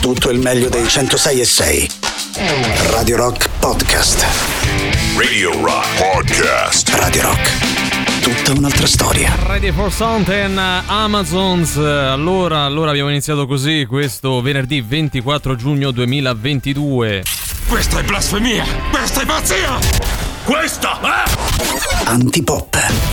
tutto il meglio dei 106 e 6. Radio Rock Podcast. Radio Rock Podcast. Radio Rock. Tutta un'altra storia. Ready for Something, Amazons. Allora, allora abbiamo iniziato così questo venerdì 24 giugno 2022. Questa è blasfemia! Questa è pazzia! Questa è... Antipop.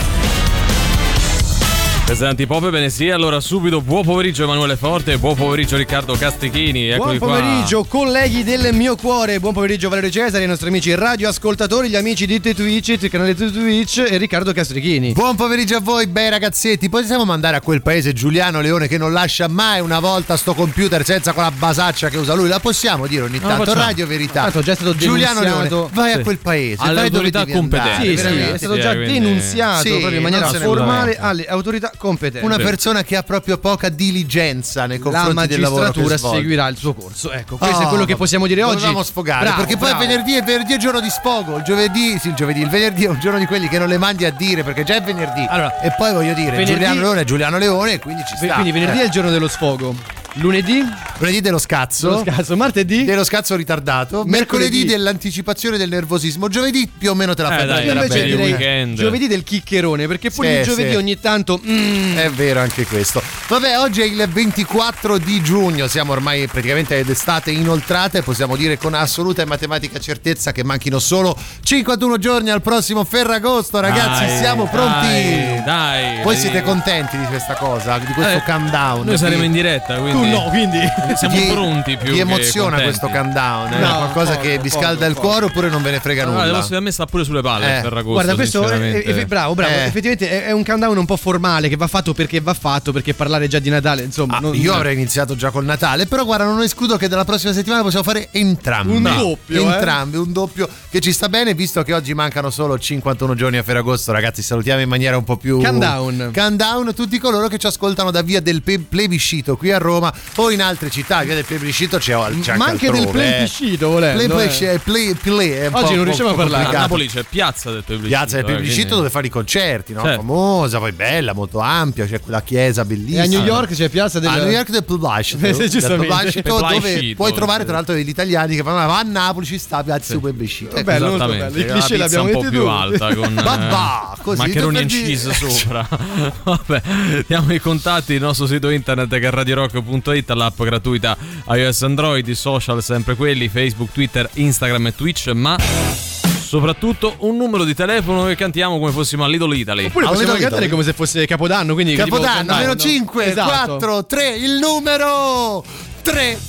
Presenti Pop bene sì, allora subito buon pomeriggio Emanuele Forte, buon pomeriggio Riccardo Castrichini. Buon pomeriggio qua. colleghi del mio cuore, buon pomeriggio Valerio Cesari, i nostri amici radioascoltatori, gli amici di Twitch, il canale di Twitch e Riccardo Castrichini. Buon pomeriggio a voi, bei ragazzetti. Possiamo mandare a quel paese Giuliano Leone che non lascia mai una volta sto computer senza quella basaccia che usa lui? La possiamo dire ogni tanto? No, Radio Verità. Tanto già è stato Giuliano Leone, vai sì. a quel paese, alle autorità competenti. Sì, sì, è stato già quindi... denunziato sì, proprio in maniera formale alle autorità competenti. Una persona che ha proprio poca diligenza nei confronti del lavoro La magistratura seguirà il suo corso. Ecco, questo oh, è quello che possiamo dire oggi. Dobbiamo sfogare bravo, perché bravo. poi venerdì è venerdì è giorno di sfogo. Il giovedì, sì, il giovedì, il venerdì è un giorno di quelli che non le mandi a dire perché già è venerdì. Allora, e poi voglio dire, venerdì, Giuliano Leone è Giuliano Leone, quindi ci sta. Quindi venerdì eh. è il giorno dello sfogo. Lunedì? Lunedì dello scazzo. Dello scazzo. Martedì? Dello scazzo ritardato. Mercoledì, Mercoledì dell'anticipazione del nervosismo. Giovedì più o meno te la fai. Eh, dai, invece direi weekend. giovedì del chiccherone, perché poi sì, il giovedì sì. ogni tanto. Mm. È vero anche questo. Vabbè, oggi è il 24 di giugno, siamo ormai praticamente ad estate inoltrata e possiamo dire con assoluta e matematica certezza che manchino solo 51 giorni al prossimo Ferragosto, ragazzi, dai, siamo pronti. Dai, dai. Voi siete contenti di questa cosa, di questo eh, countdown? Noi saremo in diretta, quindi tu no, quindi siamo vi, pronti più. Vi emoziona questo countdown? È no, qualcosa poco, che vi scalda poco, il cuore oppure non ve ne frega nulla? No, a me sta pure sulle palle eh. Ferragosto. Guarda, questo è, è, bravo, bravo. Eh. Effettivamente è, un countdown un po' formale che va fatto perché va fatto, perché parlare già di Natale, insomma. Ah, non, io avrei iniziato già col Natale, però guarda, non escludo che dalla prossima settimana possiamo fare entrambi. Un doppio. Eh. Entrambi, eh? un doppio che ci sta bene, visto che oggi mancano solo 51 giorni a Ferragosto, ragazzi. Salutiamo in maniera un po' più. Countdown. Countdown tutti coloro che ci ascoltano da via del plebiscito qui a Roma o in altre città. Via del plebiscito c'è, c'è Ma anche, altrove, del plebiscito, volendo. Plebiscito, eh. play, play, Oggi non riusciamo a parlare. A Napoli c'è piazza del plebiscito. Piazza del plebiscito quindi... dove fare i concerti, no? Certo. Famosa, poi bella, molto ampia. C'è quella chiesa bellissima. E a New York c'è piazza del. A New York del plebiscito. del plebiscito dove puoi trovare tra l'altro degli italiani che fanno a Napoli ci sta piazza del plebiscito. Bello, molto bello. I cliché l'abbiamo un po' più alta con Babà, così, maccheroni cheese sopra. Vabbè, diamo i contatti il nostro sito internet che è radiorock.it, l'app gratuita iOS Android, i social sempre quelli, Facebook, Twitter, Instagram e Twitch, ma soprattutto un numero di telefono che cantiamo come fossimo a Little Italy. Oppure a possiamo cantare Italy. come se fosse Capodanno, quindi Capodanno, meno 5, esatto. 4, 3, il numero 3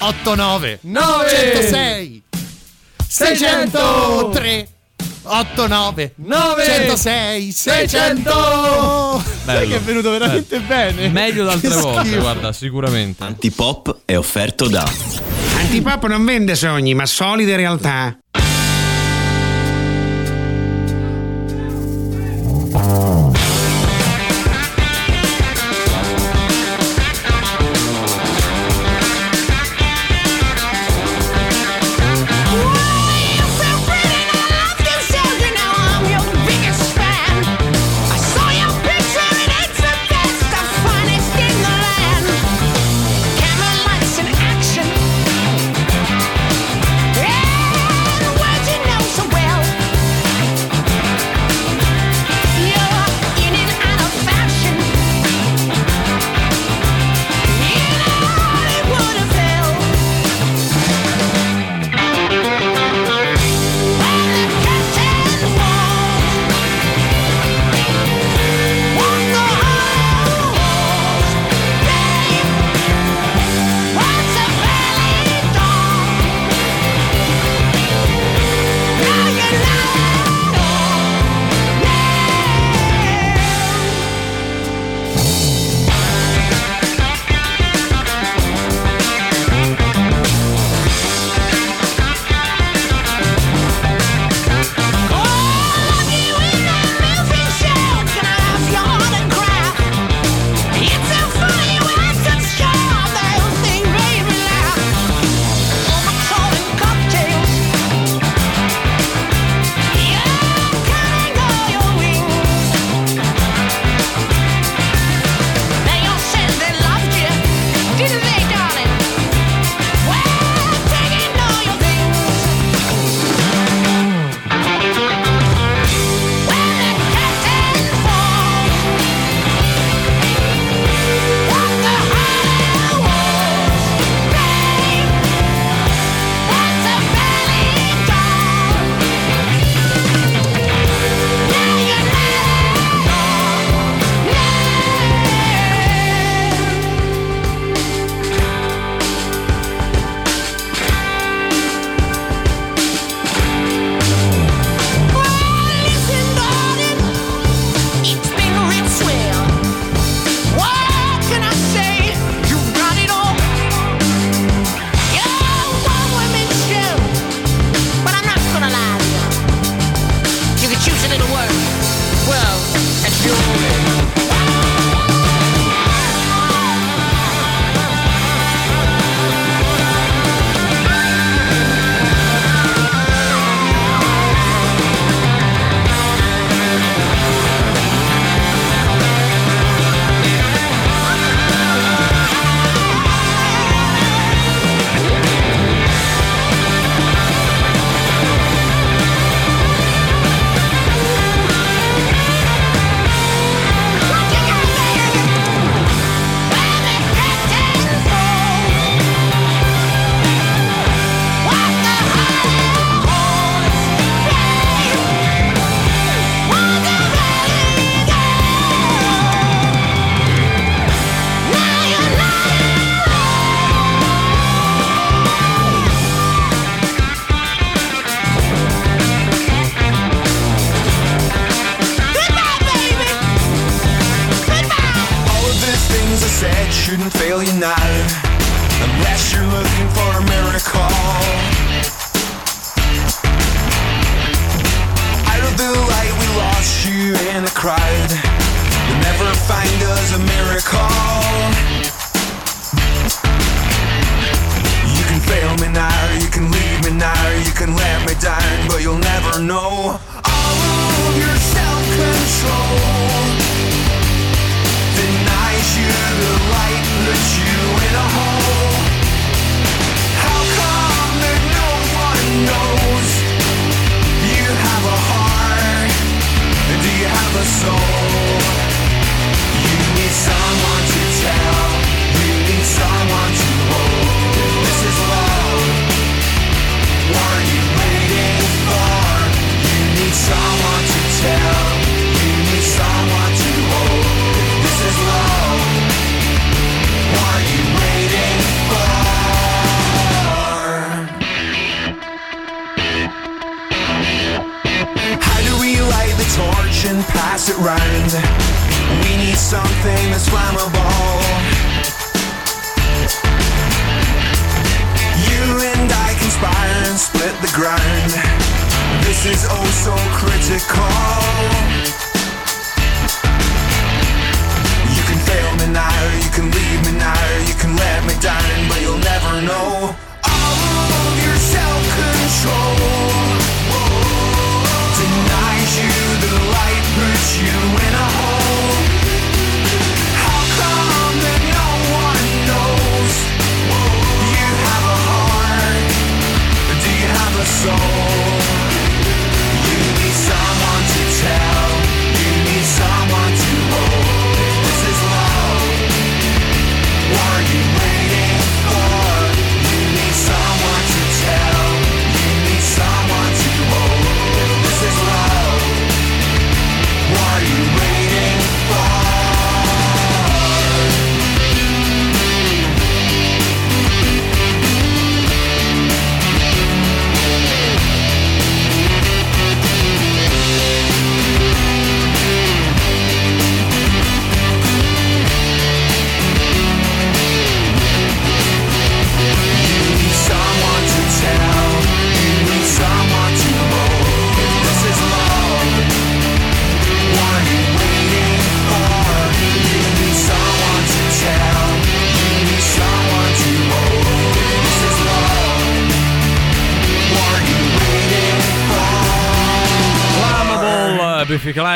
8 9 9 106 603 8 9 9 106 600 Sai che è venuto veramente Bello. bene? Meglio da altre volte guarda sicuramente. Antipop è offerto da Antipop non vende sogni ma solide realtà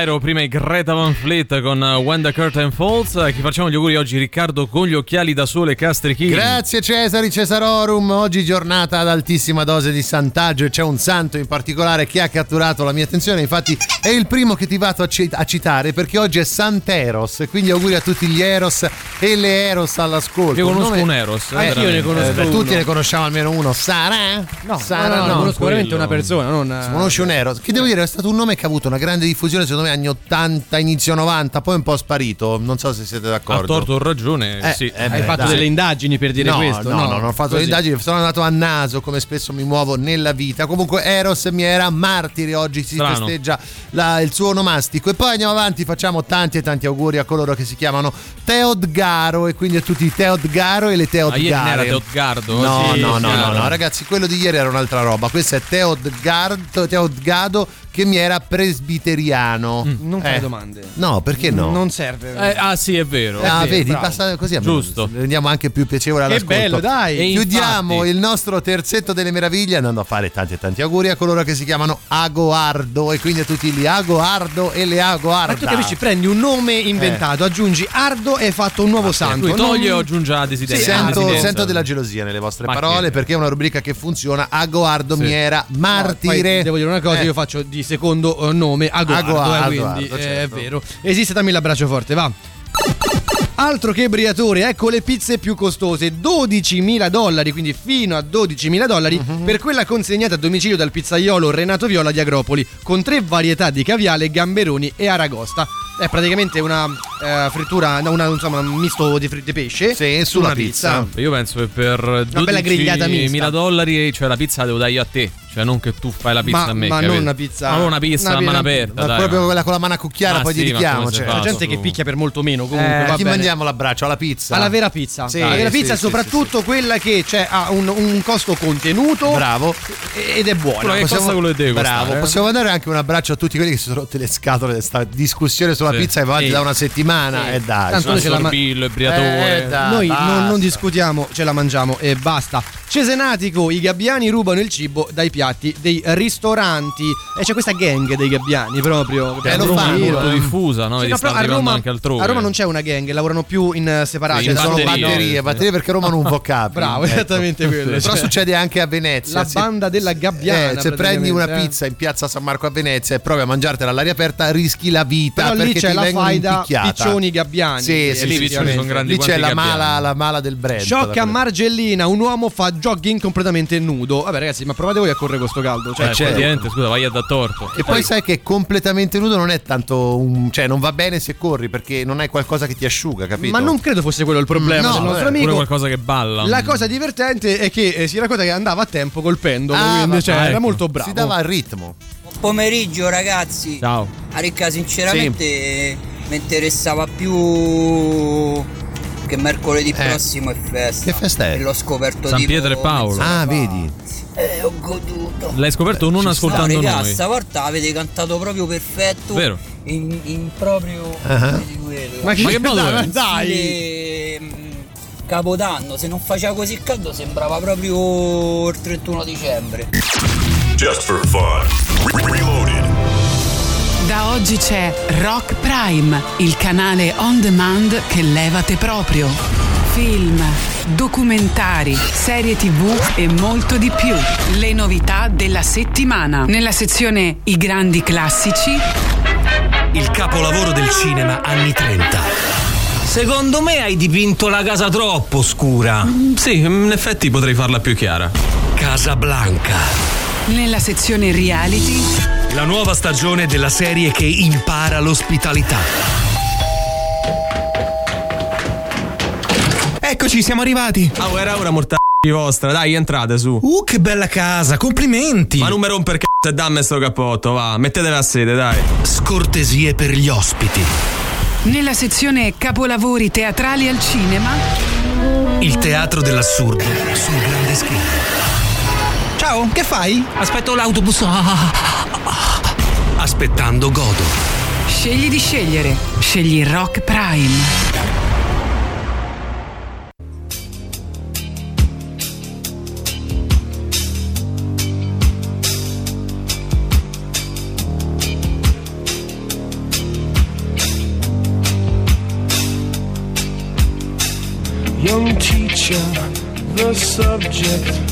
Clyro, prima i Greta Van Fleet con uh, When the Curtain Falls. Eh, Chi facciamo gli auguri oggi? Riccardo con gli occhiali da sole Castrichini. Grazie Cesari Cesarorum, oggi giornata ad altissima dose di santaggio e c'è un santo in particolare che ha catturato la mia attenzione, infatti è il primo che ti vado a, ci- a citare perché oggi è Sant'Eros, quindi auguri a tutti gli Eros e le Eros all'ascolto. Io conosco nome- un Eros. eh, Anch'io ne veramente. conosco Eh, uno. tutti ne conosciamo almeno uno. Sara? No, Sara no, no, no. conosco veramente una persona, non... Conosci un Eros? Che devo dire è stato un nome che ha avuto una grande diffusione secondo me anni 80, inizio 90, poi un po' sparito, non so se siete Ha d'accordo. torto o ragione, Eh, sì. eh, Hai beh, fatto dai. delle indagini per dire no, questo? No, no, non ho fatto le Così. indagini, sono andato a naso come spesso mi muovo nella vita. Comunque Eros mi era martire, oggi si Strano. festeggia la- il suo onomastico. E poi andiamo avanti, facciamo tanti e tanti auguri a coloro che si chiamano Teodgaro e quindi a tutti i Teodgaro e le Ma ieri Teodgare. Teodgardo? No, Sì, no, no, no, no, ragazzi, quello di ieri era un'altra roba. Questo è Teodgardo, Teodgado che mi era presbiteriano. Non fai Eh. domande. No, perché no? Non serve. Eh, ah, sì, è vero. ah, vero, vedi, bravo. basta così Giusto. rendiamo anche più piacevole che all'ascolto. bello, dai. E Chiudiamo infatti- il nostro terzetto delle meraviglie andando a fare tanti e tanti auguri a coloro che si chiamano Agoardo e quindi a tutti gli Agoardo e le Ma Agoarda. tu capisci, prendi un nome Eh. inventato, aggiungi Ardo e hai fatto un nuovo santo. Lui toglie Non- o aggiunge a Sì, desiderio. sento, Desidenza. sento della gelosia nelle vostre Ma parole che- perché è una rubrica che funziona. Agoardo mi era martire. devo dire una cosa, Eh. io faccio di secondo eh, nome Aguardo, Aguardo, eh, quindi Aguardo, eh, certo. è vero. Esiste, dammi l'abbraccio forte, va. Altro che briatore, ecco le pizze più costose, 12.000 dollari, quindi fino a 12.000 dollari Mhm. per quella consegnata a domicilio dal pizzaiolo Renato Viola di Agropoli, con tre varietà di caviale, gamberoni e aragosta. È praticamente una eh, frittura, no, una, insomma, un misto di, fri- di pesce Sì, su sulla una pizza. pizza. Io penso che per bella grigliata mista. 12.000 dollari, cioè la pizza la devo dare io a te. Cioè, non che tu fai la pizza Ma- a me. ma capito? non una pizza- Ma non una pizza una a mano aperta. Ma proprio quella con la mano a cucchiara, Ma poi sì, come si Cioè. C'è gente che picchia per molto meno. Comunque, Eh, va chi bene. mandiamo l'abbraccio? Alla pizza? Alla vera pizza. Sì, alla vera sì, pizza, sì, soprattutto quella che cioè, ha un, un costo contenuto Bravo. ed è buona. Quello che costa quello che deve Bravo, costare, eh? possiamo mandare anche un abbraccio a tutti quelli che si sono rotte le scatole di questa discussione sulla Sì. pizza che va avanti Sì. da una settimana. Sì. E dai, Tanto noi ce la Sorbillo, ebriatore. Eh, dai, Noi non, non discutiamo, ce la mangiamo e basta. Cesenatico, i gabbiani rubano il cibo dai piatti dei ristoranti. E c'è questa gang dei gabbiani proprio. Eh, lo Roma è fanno, molto eh. diffusa, no? Però a Roma, anche altrove. a Roma non c'è una gang, lavorano più in eh, separati. Ne sono batterie. batterie, perché Roma non vocabili. Bravo, Ecco. esattamente quello. Però Cioè, succede anche a Venezia. La banda della gabbiana. Eh, se prendi una eh. pizza in piazza San Marco a Venezia e provi a mangiartela all'aria aperta, rischi la vita. Però lì c'è la faida piccioni gabbiani. Sì, sì, lì sì, sono Lì c'è la mala, la mala del brand. Sciocca a Margellina, un uomo fa jogging completamente nudo. Vabbè, ragazzi, ma provate voi a correre questo caldo. Cioè, Eh, certo. effettivamente, scusa, vai a da torto. E poi sai che completamente nudo non è tanto un. cioè non va bene se corri perché non hai qualcosa che ti asciuga, capito? ma non credo fosse quello il problema No, del nostro amico. Pure qualcosa che balla. La cosa divertente è che eh, si racconta che andava a tempo col pendolo, Ah, quindi cioè, era ecco. molto bravo. Si dava al ritmo. Pomeriggio ragazzi. Ciao. A Ricca sinceramente mi interessava più che mercoledì Eh. prossimo è festa. Che festa è? E l'ho scoperto San Pietro e Paolo. Ah, fa. vedi? Eh, ho goduto. L'hai scoperto non No, ascoltando regà, noi. stavolta avete cantato proprio perfetto. Vero. In, in proprio Ah. di quello. Ma che, Ma che modo dai, dai. Mm, Capodanno, se non faceva così caldo sembrava proprio il 31 dicembre. Just for fun. Reloaded. Da oggi c'è Rock Prime, il canale on demand che levate proprio. Film, documentari, serie tv e molto di più. Le novità della settimana. Nella sezione I grandi classici Il capolavoro del cinema anni 30. Secondo me hai dipinto la casa troppo scura. Sì, in effetti potrei farla più chiara. Casablanca. Nella sezione reality La nuova stagione della serie che impara l'ospitalità. Eccoci, siamo arrivati. Ah, era ora mortali vostra. Dai, entrate su. Uh, che bella casa, complimenti. Ma non mi romper c***o e dammi sto cappotto, va. Mettetevi a sede, dai. Scortesie per gli ospiti. Nella sezione capolavori teatrali al cinema Il teatro dell'assurdo sul grande schermo. Ciao, che fai? Aspetto l'autobus. Aspettando godo. Scegli di scegliere. Scegli Rock Prime. Young teacher, the subject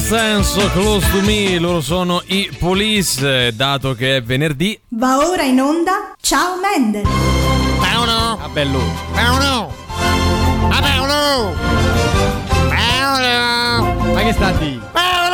senso, close to me, loro sono i police, dato che è venerdì. Va ora in onda Ciao Mendel. Paolo! Ah, bello. Paolo! Ah, Paolo! Paolo! Ma che sta di? Paolo!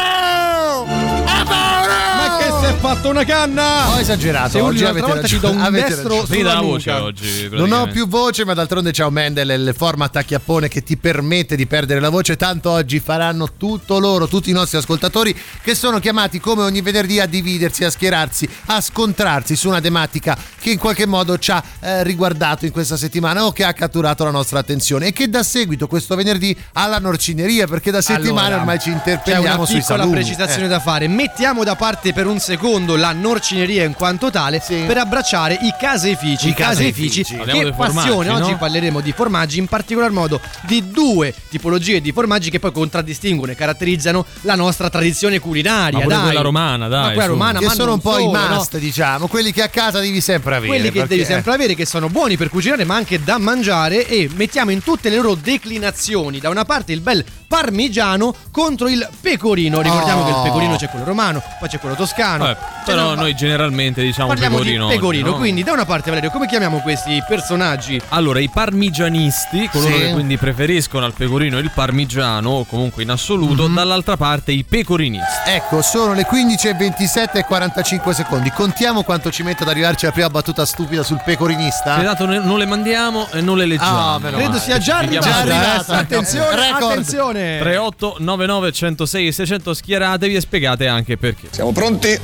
Fatto una canna? Ho esagerato, Se oggi avete volta ti do ragione, un avete destro ragione. Sulla la voce oggi. Non ho più voce, ma d'altronde ciao Mendel, il format a chiappone che ti permette di perdere la voce. Tanto oggi faranno tutto loro, tutti i nostri ascoltatori, che sono chiamati come ogni venerdì a dividersi, a schierarsi, a scontrarsi su una tematica che in qualche modo ci ha eh, riguardato in questa settimana o che ha catturato la nostra attenzione e che dà seguito questo venerdì alla norcineria, perché da settimane Allora, ormai ci C'è interpelliamo una sui piccola salumi. precisazione Eh. da fare. Mettiamo da parte per un secondo la norcineria in quanto tale Sì. per abbracciare i caseifici. I caseifici. caseifici. Che passione. no? Oggi parleremo di formaggi, in particolar modo di due tipologie di formaggi che poi contraddistinguono e caratterizzano la nostra tradizione culinaria. Ma dai. quella romana, dai, Ma quella su. romana, che ma sono un po' i solo, no? must, diciamo, quelli che a casa devi sempre avere. quelli che perché- devi sempre avere che sono buoni per cucinare ma anche da mangiare e mettiamo in tutte le loro declinazioni da una parte il bel parmigiano contro il pecorino ricordiamo Oh. che il pecorino c'è quello romano poi c'è quello toscano Vabbè, Cioè, però no, noi generalmente diciamo parliamo pecorino. di pecorino oggi, no? quindi da una parte Valerio come chiamiamo questi personaggi Allora, i parmigianisti, coloro Sì. che quindi preferiscono al pecorino il parmigiano, o comunque in assoluto, Mhm. dall'altra parte i pecorinisti. Ecco, sono le 15 e 27 e 45 secondi. Contiamo quanto ci mette ad arrivarci la prima battuta stupida sul pecorinista. Esatto, non le mandiamo e non le leggiamo. Ah, credo sia già arrivata attenzione Record. attenzione 3899 106 e 600 schieratevi e spiegate anche perché. Siamo pronti?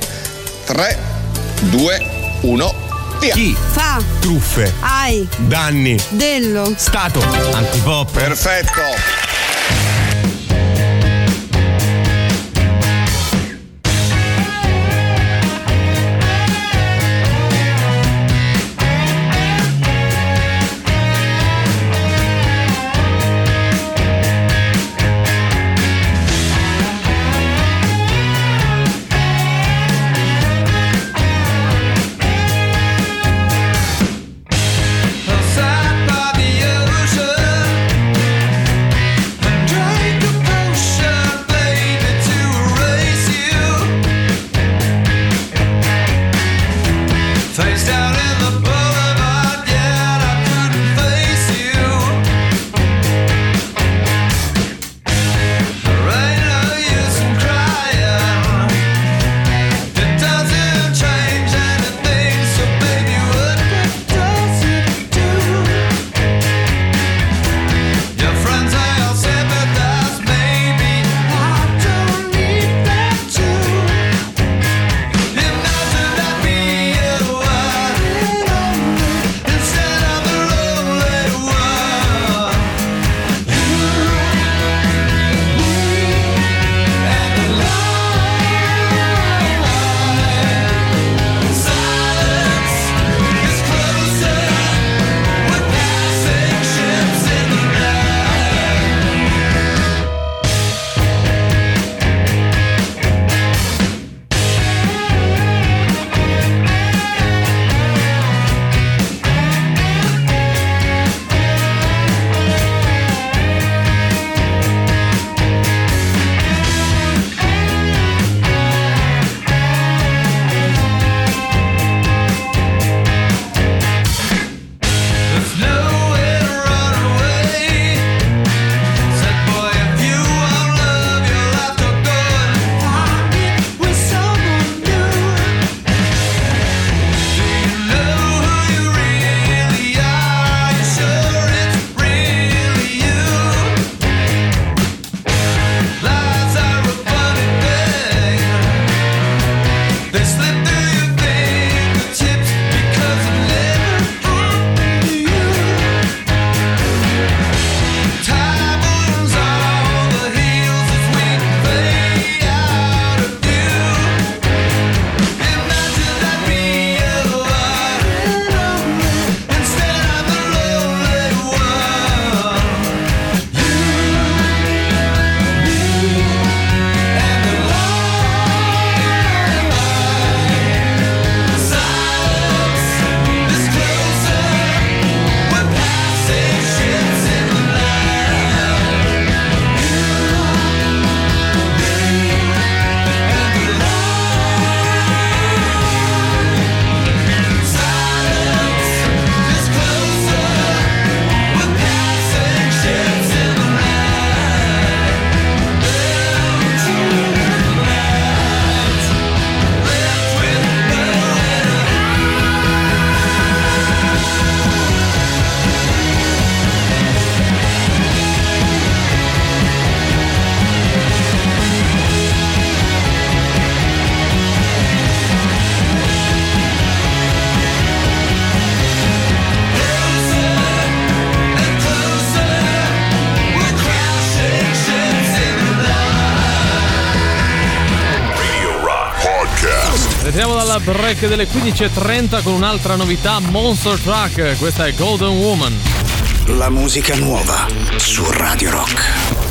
3, 2, 1, via! Chi? Fa. Truffe. Ai. Danni. Dello. Stato. Antipop. Perfetto! Break delle 15.30 con un'altra novità Monster Truck. Questa è Golden Woman. La musica nuova su Radio Rock.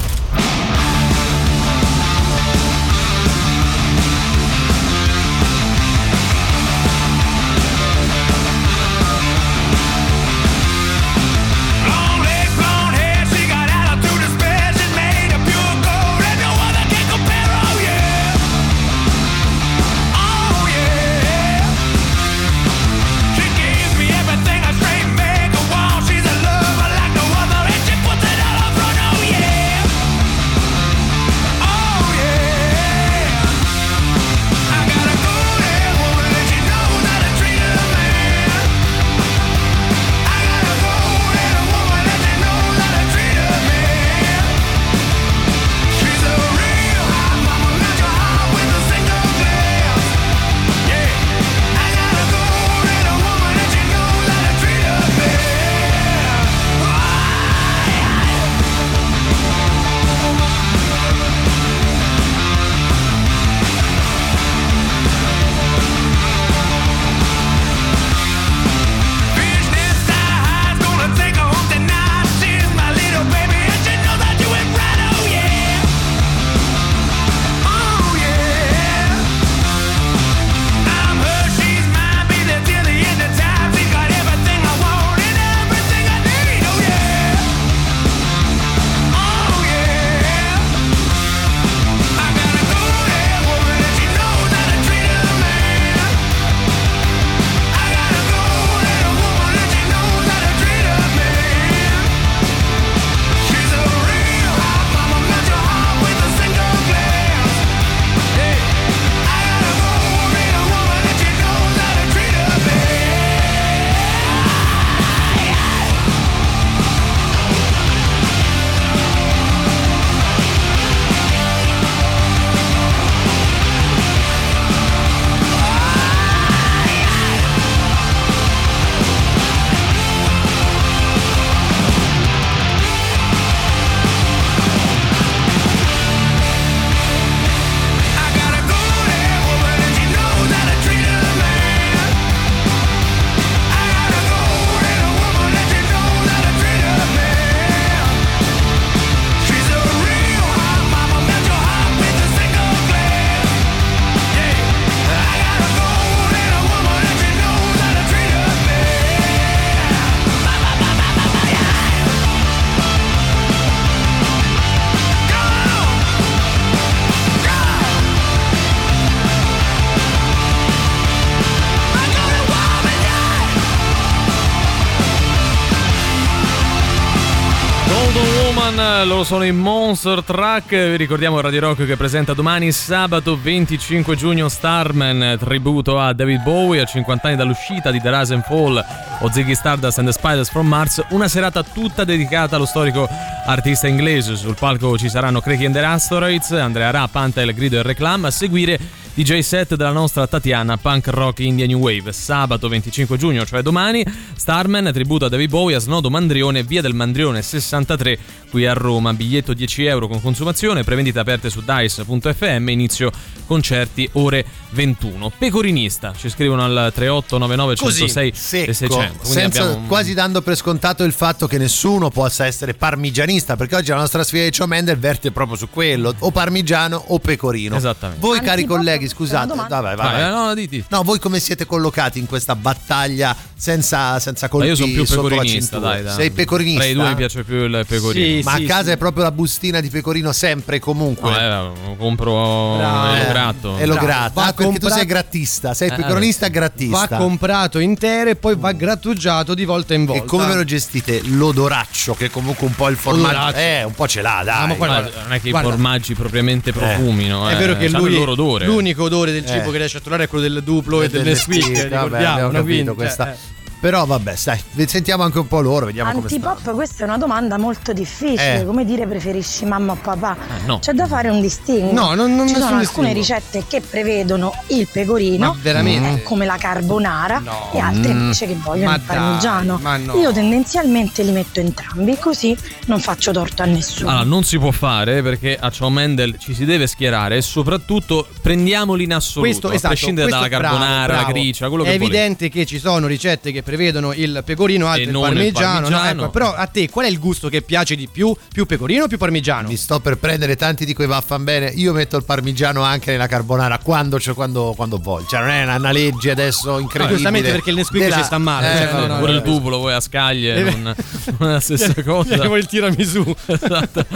Woman, loro sono i Monster Truck. Vi ricordiamo Radio Rock che presenta domani sabato 25 giugno Starman, tributo a David Bowie a 50 anni dall'uscita di The Rise and Fall o Ziggy Stardust and the Spiders from Mars. Una serata tutta dedicata allo storico artista inglese. Sul palco ci saranno Cracky and the Asteroids, Andrea Ra, Pantel, Grido e Reclam. A seguire DJ set della nostra Tatiana, punk rock India New Wave. Sabato 25 giugno, cioè domani, Starman, tributo a David Bowie a Snodo Mandrione, via del Mandrione 63, qui a Roma. Biglietto 10 euro con consumazione, prevendite aperte su dice.fm, inizio concerti ore 21. Pecorinista, ci scrivono al 3899 106 secco, e 600. Quindi senza- abbiamo quasi dando per scontato il fatto che nessuno possa essere parmigianista, perché oggi la nostra sfida di Joe Mendel verte proprio su quello, o parmigiano o pecorino. Esattamente. Voi Anzi, cari posso- scusate, vai, domanda? vai. Vai, no, di. No, voi come siete collocati in questa battaglia senza, senza Ma colpi io sono più pecorinista, dai, dai. Sei pecorinista? Tra i due mi piace più il pecorino. Ma a casa è proprio la bustina di pecorino sempre e comunque. No, eh, lo compro Bravo. e lo gratto. E lo. Va Ah, perché tu sei grattista, sei Eh, pecoronista grattista. Va comprato intero e poi va grattugiato di volta in volta. E come ve lo gestite? L'odoraccio, che comunque un po' il formaggio. Odoraccio. Eh, un po' ce l'ha, dai. Ah, ma guarda- Ma non è che guarda. i formaggi propriamente profumino. È eh, vero che lui il loro odore. l'unico odore del cibo Eh. che riesce a trovare è quello del duplo e, E del Nesquik, vabbè, ricordiamo, abbiamo no? capito Quindi, questa. eh, Però vabbè, sai, sentiamo anche un po' loro, vediamo come sta. Antipop, questa è una domanda molto difficile. Eh. Come dire preferisci mamma o papà? no. C'è da fare un distinguo. No, non- non Ci sono alcune distinguo. ricette che prevedono il pecorino, eh, come la carbonara, e altre Mm. invece che vogliono Ma il parmigiano. dai, ma no. Io tendenzialmente li metto entrambi, così non faccio torto a nessuno. Allora, non si può fare perché a Ciao Mendel ci si deve schierare e soprattutto prendiamoli in assoluto, Questo, a esatto, prescindere questo- dalla carbonara, bravo, la bravo. gricia, quello È che volete. evidente che ci sono ricette che prevedono il pecorino, altre il non il parmigiano. no? parmigiano. Ecco, però a te qual è il gusto che piace di più? Più pecorino o più parmigiano? Mi sto per prendere tanti di quei vaffan bene. Io metto il parmigiano anche nella carbonara quando, cioè, quando, quando voglio. Cioè, non è una, una legge adesso incredibile. giustamente perché il Nesquik Della- ci sta male, Eh, cioè, no, no, no, Pure no. il tupolo voi a scaglie Eh, non, non è la stessa cosa. Chiamiamo il tiramisù. esatto.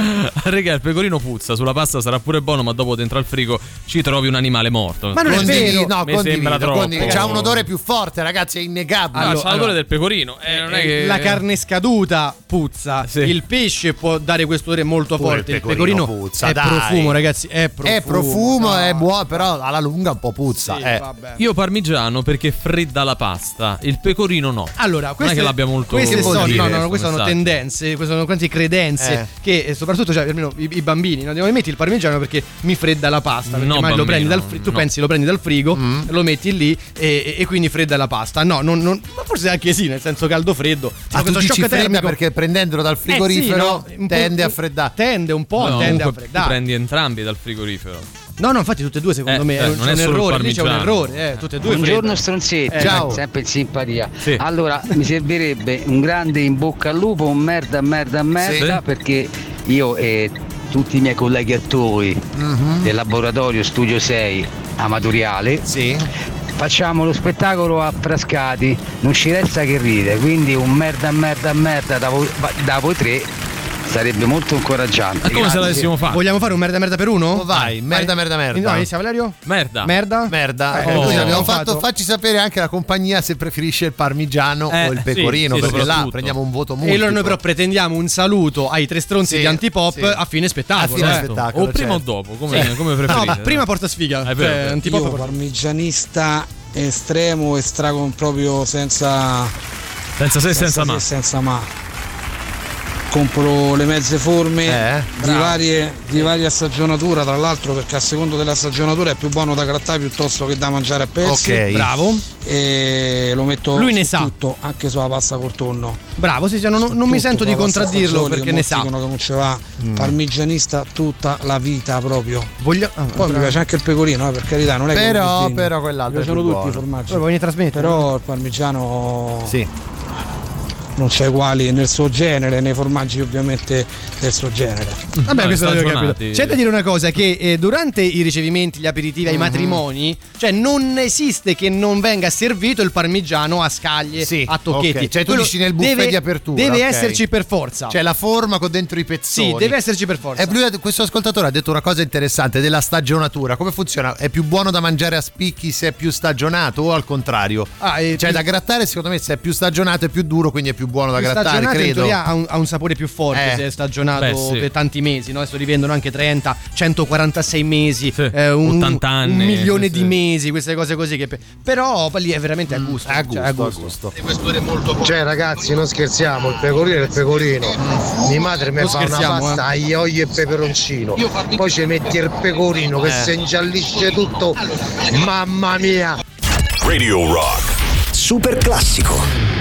Raga, il pecorino puzza, sulla pasta sarà pure buono, ma dopo dentro al frigo ci trovi un animale morto. Ma non è vero. no, Mi condivido, sembra troppo. condivido. C'ha un odore più forte, ragazzi, è innegabile. Ah, c'ha l'odore del pecorino. Eh, non è che... La carne scaduta puzza, il pesce può dare questo odore molto Pure forte, il il pecorino pecorino puzza, è dai. profumo, ragazzi, è profumo. È profumo, è buono, però alla lunga un po' puzza. Sì, eh. Io parmigiano perché fredda la pasta, il pecorino no. Allora, non è queste, che l'abbia molto queste sono, dire no, no, no, queste sono tendenze, queste sono quanti credenze Eh. che eh, soprattutto cioè, almeno i, i bambini non devono metti il parmigiano perché mi fredda la pasta, perché No, mai lo bambino, prendi dal frigo, tu no. pensi lo prendi dal frigo, lo metti lì e, e quindi fredda la pasta. No, non, non- ma forse anche sì, nel senso caldo freddo. Ah, tu questo dici shock termico- perché prendendolo dal frigorifero Eh sì, no, tende a freddare. Tende un po', No, tende a tu freddare. prendi entrambi dal frigorifero. No, no, infatti tutte e due secondo Eh, me è, non c'è è un errore, lì c'è un errore, eh, tutte e due Buongiorno stronzetti, Eh, Ciao. sempre in simpatia. Sì. Allora, mi servirebbe un grande in bocca al lupo, un merda, merda, merda, Sì. perché io e tutti i miei colleghi attori del laboratorio Studio 6 Amatoriale Sì. Facciamo lo spettacolo a Frascati, non ci resta che ride, quindi un merda, merda, merda da voi, da voi tre sarebbe molto incoraggiante. È come se Grazie. l'avessimo fatto. Vogliamo fare un merda merda per uno? Oh, vai, merda, merda, merda. No, inizia Valerio? Merda. Merda? Merda, Eh, così oh. abbiamo fatto, facci sapere anche la compagnia se preferisce il parmigiano Eh, o il sì, pecorino, sì, perché là prendiamo un voto E multiplo. allora noi però pretendiamo un saluto ai tre stronzi Sì, di Antipop sì. a fine spettacolo. A fine eh. spettacolo. O prima certo. o dopo, come, Sì. come preferite. No, ma prima porta sfiga. È vero, Cioè. Antipop Io parmigianista estremo, estrago proprio senza Senza se e senza se ma. e senza ma. Compro le mezze forme Eh, di, varie, di varia stagionatura, tra l'altro perché a seconda della stagionatura è più buono da grattare piuttosto che da mangiare a pezzi. Ok. Bravo. E lo metto Lui ne su sa. tutto, anche sulla pasta col tonno. Bravo, sì, sì, non, non mi sento di contraddirlo fagioli, perché che ne sa. dicono che non ce va parmigianista tutta la vita proprio. Voglio... ah, Poi mi bravo. piace anche il pecorino, eh, per carità, non è che Però, mi però Mi quell'altro piacciono tutti i formaggi. Poi voglio trasmettere. Però il parmigiano Sì. Non c'è uguali nel suo genere, nei formaggi ovviamente del suo genere. Vabbè, No, questo l'avevo capito. C'è da dire una cosa: che eh, durante i ricevimenti, gli aperitivi ai matrimoni, cioè non esiste che non venga servito il parmigiano a scaglie, Sì, a tocchetti. ok. Cioè tu Quello dici nel buffet deve- di apertura, Deve ok. esserci per forza. C'è la forma con dentro i pezzoni. sì, deve esserci per forza. E lui questo ascoltatore ha detto una cosa interessante della stagionatura. Come funziona? È più buono da mangiare a spicchi se è più stagionato o al contrario? Ah, è Cioè più- da grattare secondo me se è più stagionato è più duro, quindi è più buono da Più grattare, credo. ha un, ha un sapore più forte Eh. se è stagionato Beh, sì. per tanti mesi, no? Adesso rivendono anche 30, 146 mesi, Sì, eh, un, 80 anni, un milione sì, di mesi, queste cose così. Che pe- però lì è veramente a gusto. A gusto, cioè, a gusto. Cioè ragazzi non scherziamo, il pecorino è il pecorino. Mia madre mi Non fa una pasta aglio olio e peperoncino. Poi ci metti il pecorino che Eh. si ingiallisce tutto. Mamma mia! Radio Rock. Super classico.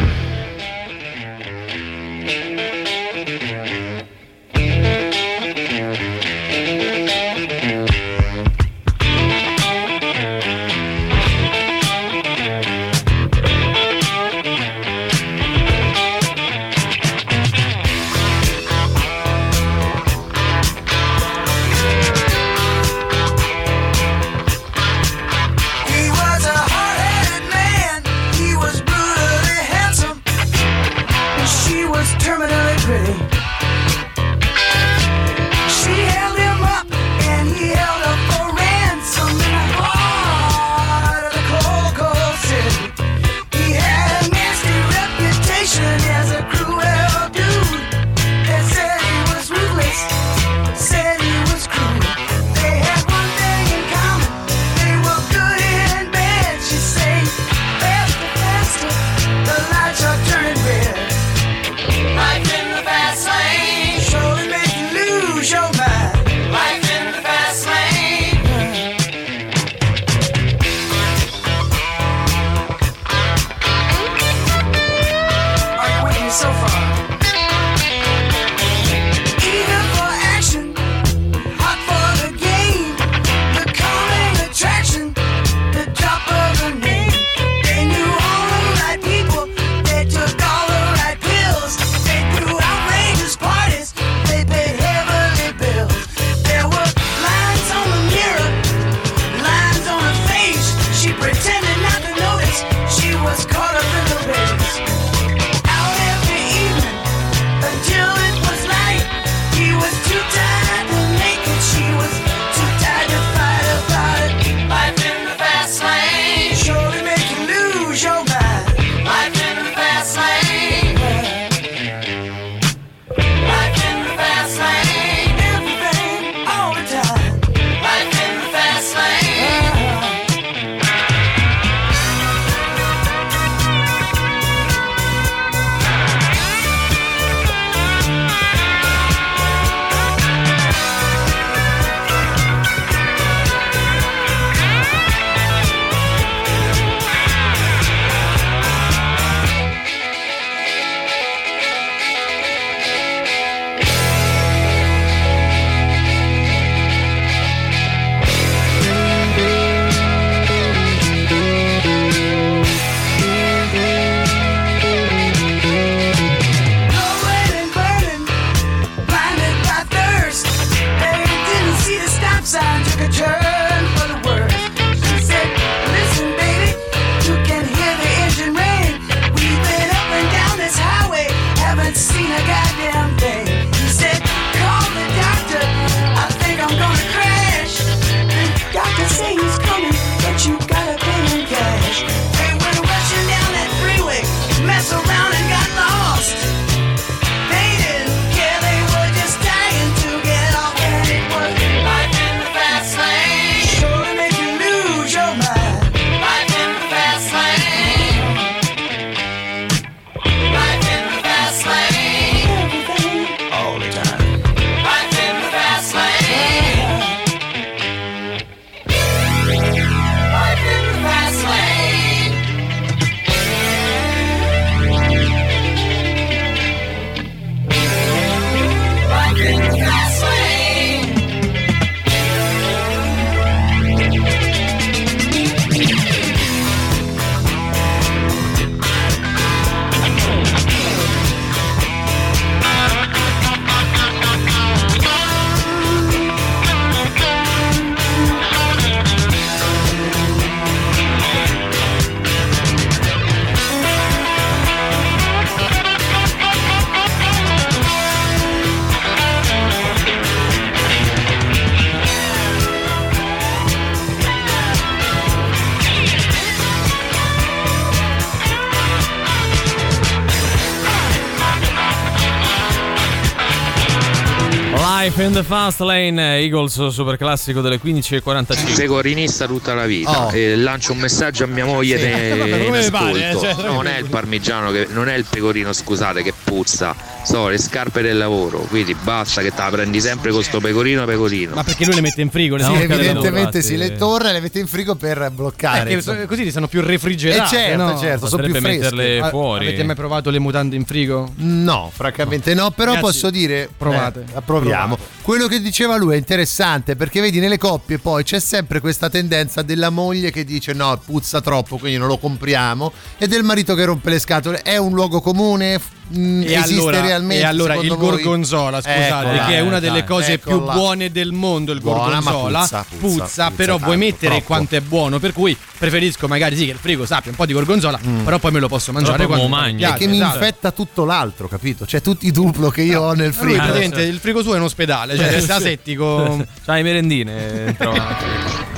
In the Fast Lane, Eagles super classico delle 15.45. Pecorinista tutta la vita Oh. e lancio un messaggio a mia moglie Sì. ne- Eh, vabbè, come pare, ascolto. cioè, non è il parmigiano che non è il pecorino scusate che puzza sono le scarpe del lavoro quindi basta che te la prendi sempre con sto pecorino pecorino Ma perché lui le mette in frigo? Le Sì, evidentemente si le torna e le mette in frigo per bloccare. Perché so- così li sanno più refrigerati. Eh, certo, no? certo, sono più fresche. Ah, Avete mai provato le mutande in frigo? No, francamente no, però Ragazzi, posso dire provate. eh, proviamo. Quello che diceva lui è interessante perché vedi nelle coppie poi c'è sempre questa tendenza della moglie che dice no, puzza troppo, quindi non lo compriamo e del marito che rompe le scatole. È un luogo comune? F- mm, E esiste allora, realmente? e allora il voi? gorgonzola, scusate, Eccola, che è una eh, delle cose più eccola. buone del mondo, il Buona, gorgonzola. puzza, puzza, puzza però vuoi tanto, mettere troppo. quanto è buono, per cui preferisco magari sì che il frigo sappia un po' di gorgonzola, Mm. però poi me lo posso mangiare quando mi È piace, che mi esatto. infetta tutto l'altro, capito? Cioè tutti i duplo che io ho nel frigo. praticamente il frigo suo è un ospedale, cioè resta settico. C'hai merendine trovate.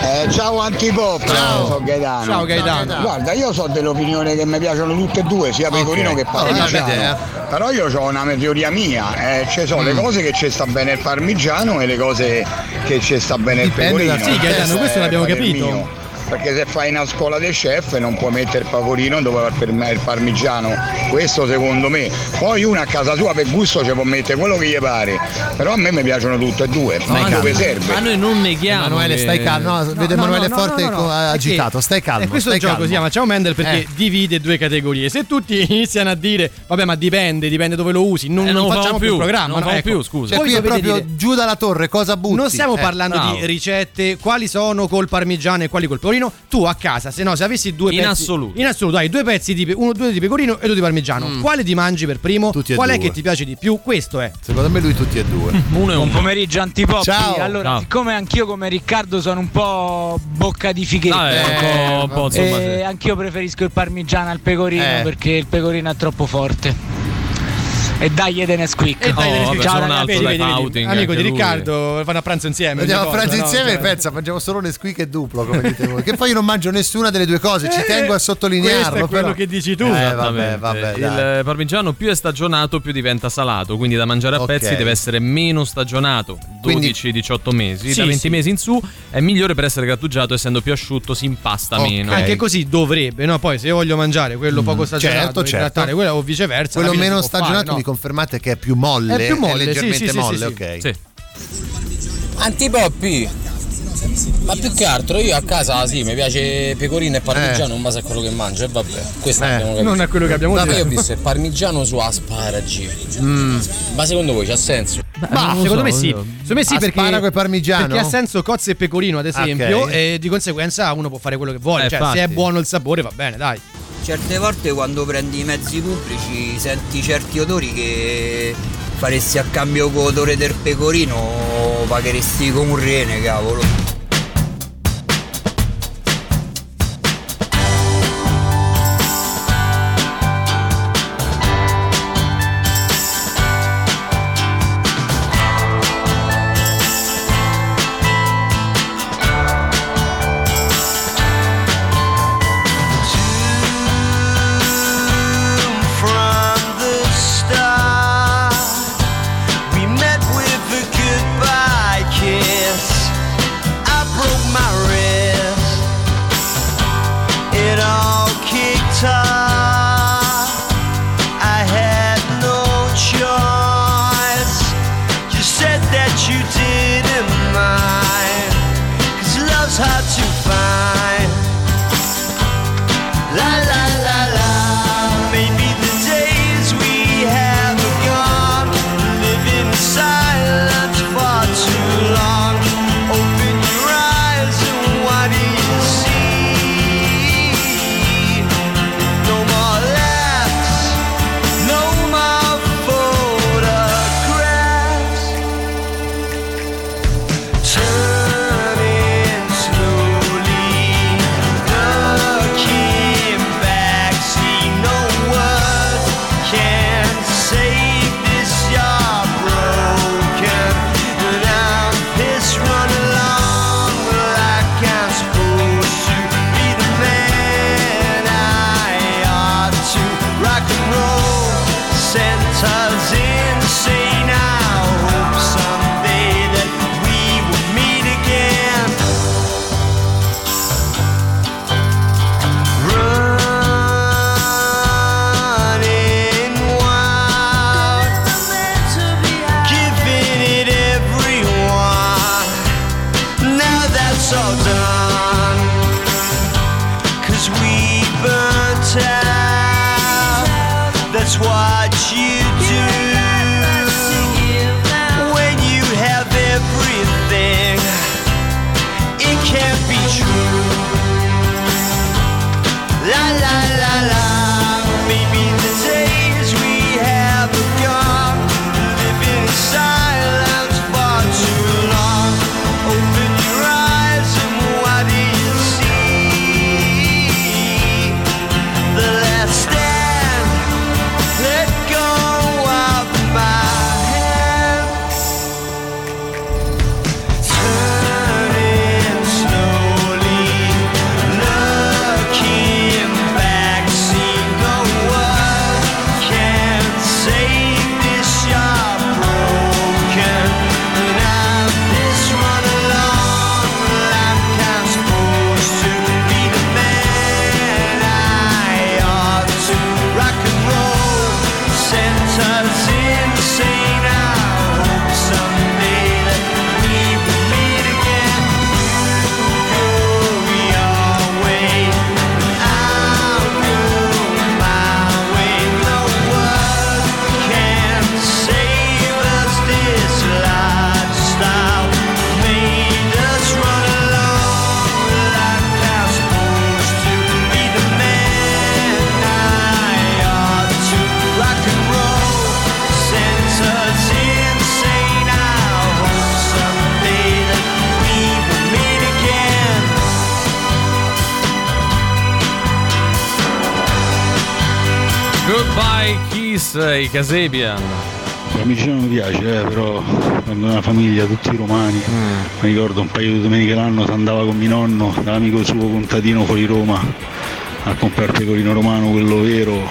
Eh, ciao Antipop, ciao. sono Gaetano. Ciao, Gaetano. Guarda, io so dell'opinione che mi piacciono tutte e due, sia pecorino che parmigiano. Però io ho una teoria mia, eh, ci sono le Mm. cose che ci sta bene il parmigiano e le cose che ci sta bene Dipende il da- pecorino. Sì, Gaetano, Eh, questo l'abbiamo capito. Perché se fai una scuola dei chef non puoi mettere il pecorino dove va per me il parmigiano, questo secondo me. Poi uno a casa sua per gusto ci può mettere quello che gli pare, però a me mi piacciono tutte e due, Ma dove no, serve. ma noi non neghiamo. Emanuele, che- stai calmo. No, vede no, Emanuele no, Forte no, no, co- no. agitato. Stai calmo. E questo stai gioco calmo. si chiama Ciao Mendel perché Eh. divide due categorie. Se tutti iniziano a dire, vabbè, ma dipende, dipende dove lo usi, non, Eh, non non facciamo più il programma. non Ecco. più, scusa. Cioè, qui è proprio dire- giù dalla torre, cosa butti? Non stiamo Eh, parlando di ricette, quali sono col parmigiano e quali col pecorino. Tu a casa, se no, se avessi due In pezzi. assoluto. In assoluto, hai due pezzi di pe- uno, due di pecorino e due di parmigiano. Mm. Quale ti mangi per primo? Tutti e Qual è due. che ti piace di più? Questo è. Secondo me lui tutti e due. Uno e Buon uno. pomeriggio antipoppi. Ciao. Allora, Ciao. siccome anch'io come Riccardo sono un po' bocca di fighetta. Eh, un po', un po', insomma, e sì. anch'io preferisco il parmigiano al pecorino Eh. perché il pecorino è troppo forte. E dai Eden Squeak. E dai, Oh, ciao, un altro vedi, vedi, Amico di lui. Riccardo, vanno a pranzo insieme. Andiamo a pranzo insieme, Cioè- pensa, mangiamo solo un squeak e duplo, come dite voi. Che poi io non mangio nessuna delle due cose, ci Eh, tengo a sottolinearlo. questo è quello però. che dici tu. Eh, vabbè, vabbè, il dai. eh, parmigiano più è stagionato più diventa salato, quindi da mangiare a pezzi deve essere meno stagionato, Quindi- 12-18 mesi, Sì, da 20 sì. mesi in su è migliore per essere grattugiato essendo più asciutto si impasta Ok. meno. Anche così dovrebbe, no? Poi se io voglio mangiare quello poco stagionato certo, e certo. quello o viceversa, Quello meno può fare, stagionato no? Confermate che è più molle. È più molle, sì, leggermente sì, sì, molle, sì, sì. ok. Sì. Antipoppi! Ma più che altro io a casa sì, mi piace pecorino e parmigiano in base a quello che mangio e vabbè, questo Eh, non è quello che abbiamo detto. io ho visto il parmigiano su asparagi. Mm. Ma secondo voi c'ha senso? Ma secondo so, me sì. Secondo me sì perché Asparago e parmigiano? Perché ha senso cozze e pecorino, ad esempio, Ok. e di conseguenza uno può fare quello che vuole. Eh, cioè, se è infatti. buono il sapore, va bene, dai. Certe volte quando prendi i mezzi pubblici senti certi odori che faresti a cambio con odore del pecorino pagheresti come un rene, cavolo. I Casebian. Parmigiano mi piace, eh, però quando una famiglia, tutti romani, mi ricordo un paio di domeniche l'anno si andava con mio nonno dall'amico suo contadino fuori Roma a comprare pecorino romano, quello vero,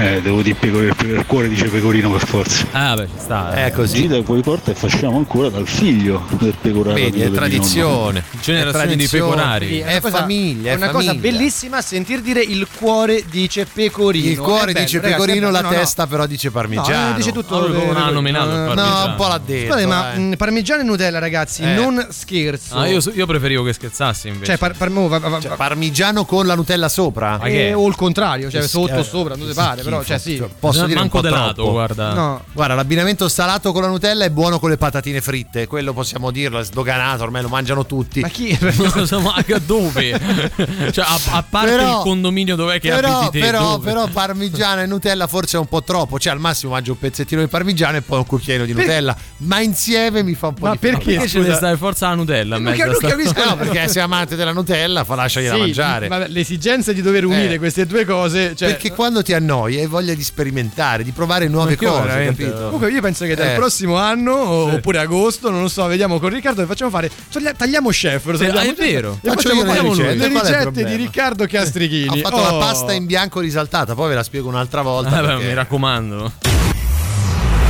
eh, devo dire pecorino, il cuore dice pecorino per forza. Ah, beh, ci sta. È così. da poi porta e fasciamo ancora dal figlio del pecoraro. Vedi, è tradizione. Generazione di pecorari. È, una cosa- famiglia, è è una cosa famiglia. bellissima sentir dire il cuore dice pecorino. Il cuore È bello, dice ragazzi, pecorino, è la. No, no. testa però dice parmigiano. No, dice tutto. Allora, come eh, l'ha nominato il eh, parmigiano? No, un po' l'ha detto. Scusate, ma eh. mh, parmigiano e Nutella, ragazzi, Eh. non scherzo. Ah, io, io preferivo che scherzassi invece. Cioè, par- par- va- Cioè, parmigiano con la Nutella sopra? Eh, è? o il contrario, cioè sotto sopra, non si pare, però, cioè sì. Posso Non dire un manco po' delato, troppo. guarda. No. Guarda, l'abbinamento salato con la Nutella è buono con le patatine fritte, quello possiamo dirlo, è sdoganato, ormai lo mangiano tutti. Ma chi? Ma dove? cioè, a, a parte Però- il condominio dov'è che però, abiti te? però, dove? però parmigiano e Nutella forse è un po' troppo, cioè al massimo mangio un pezzettino di parmigiano e poi un cucchiaino di Nutella, ma insieme mi fa un po' Ma di perché? Perché scusa? stai forza la Nutella? in Non capisco. No, perché sei amante della Nutella, fa lasciagliela Sì, mangiare. vabbè, l'esigenza di dover unire Eh. queste due cose, cioè, perché quando ti annoi hai voglia di sperimentare, di provare nuove cose, veramente- capito? Comunque io penso che dal Eh. prossimo anno o- oppure agosto, non lo so, vediamo con Riccardo e facciamo fare tagliamo chef, lo Sì, tagliamo- ah, è vero. E facciamo io le ricette, le ricette di Riccardo Castrichini. Ho fatto Oh. la pasta in bianco risaltata, poi ve la spiego un'altra volta. Beh, perché- mi raccomando.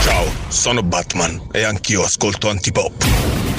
Ciao, sono Batman e anch'io ascolto antipop.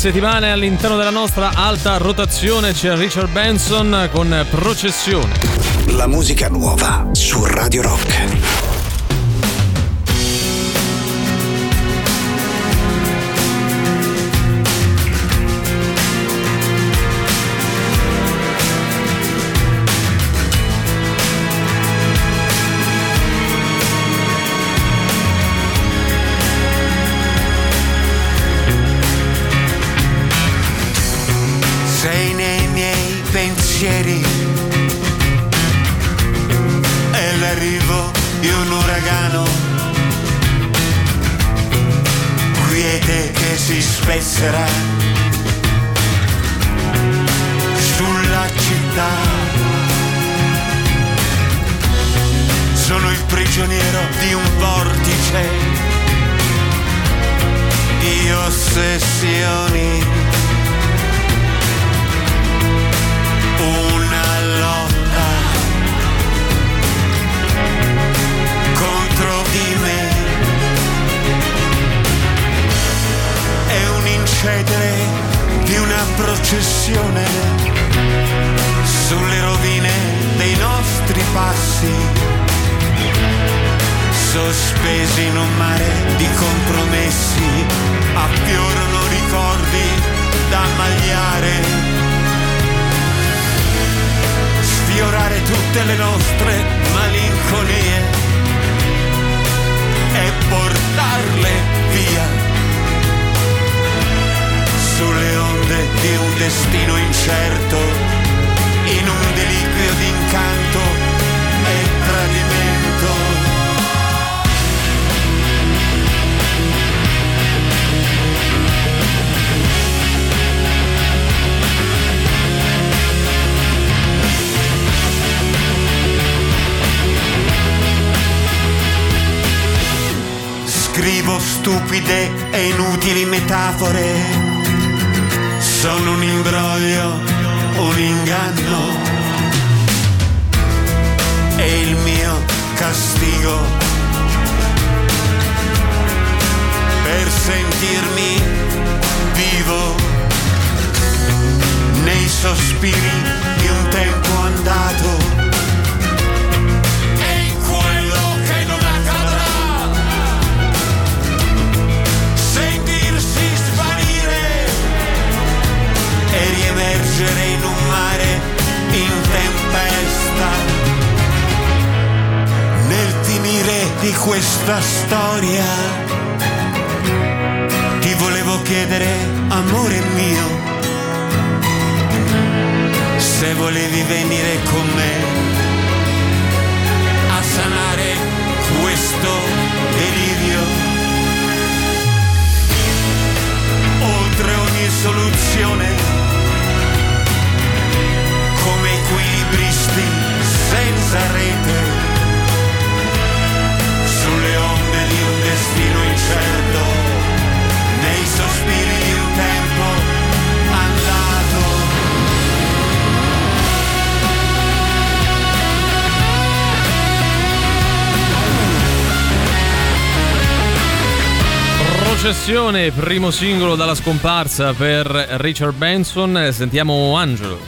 Settimane all'interno della nostra alta rotazione c'è Richard Benson con Processione. La musica nuova su Radio Rock. Metafore. Sono un Processione, primo singolo dalla scomparsa per Richard Benson. Sentiamo Angelo.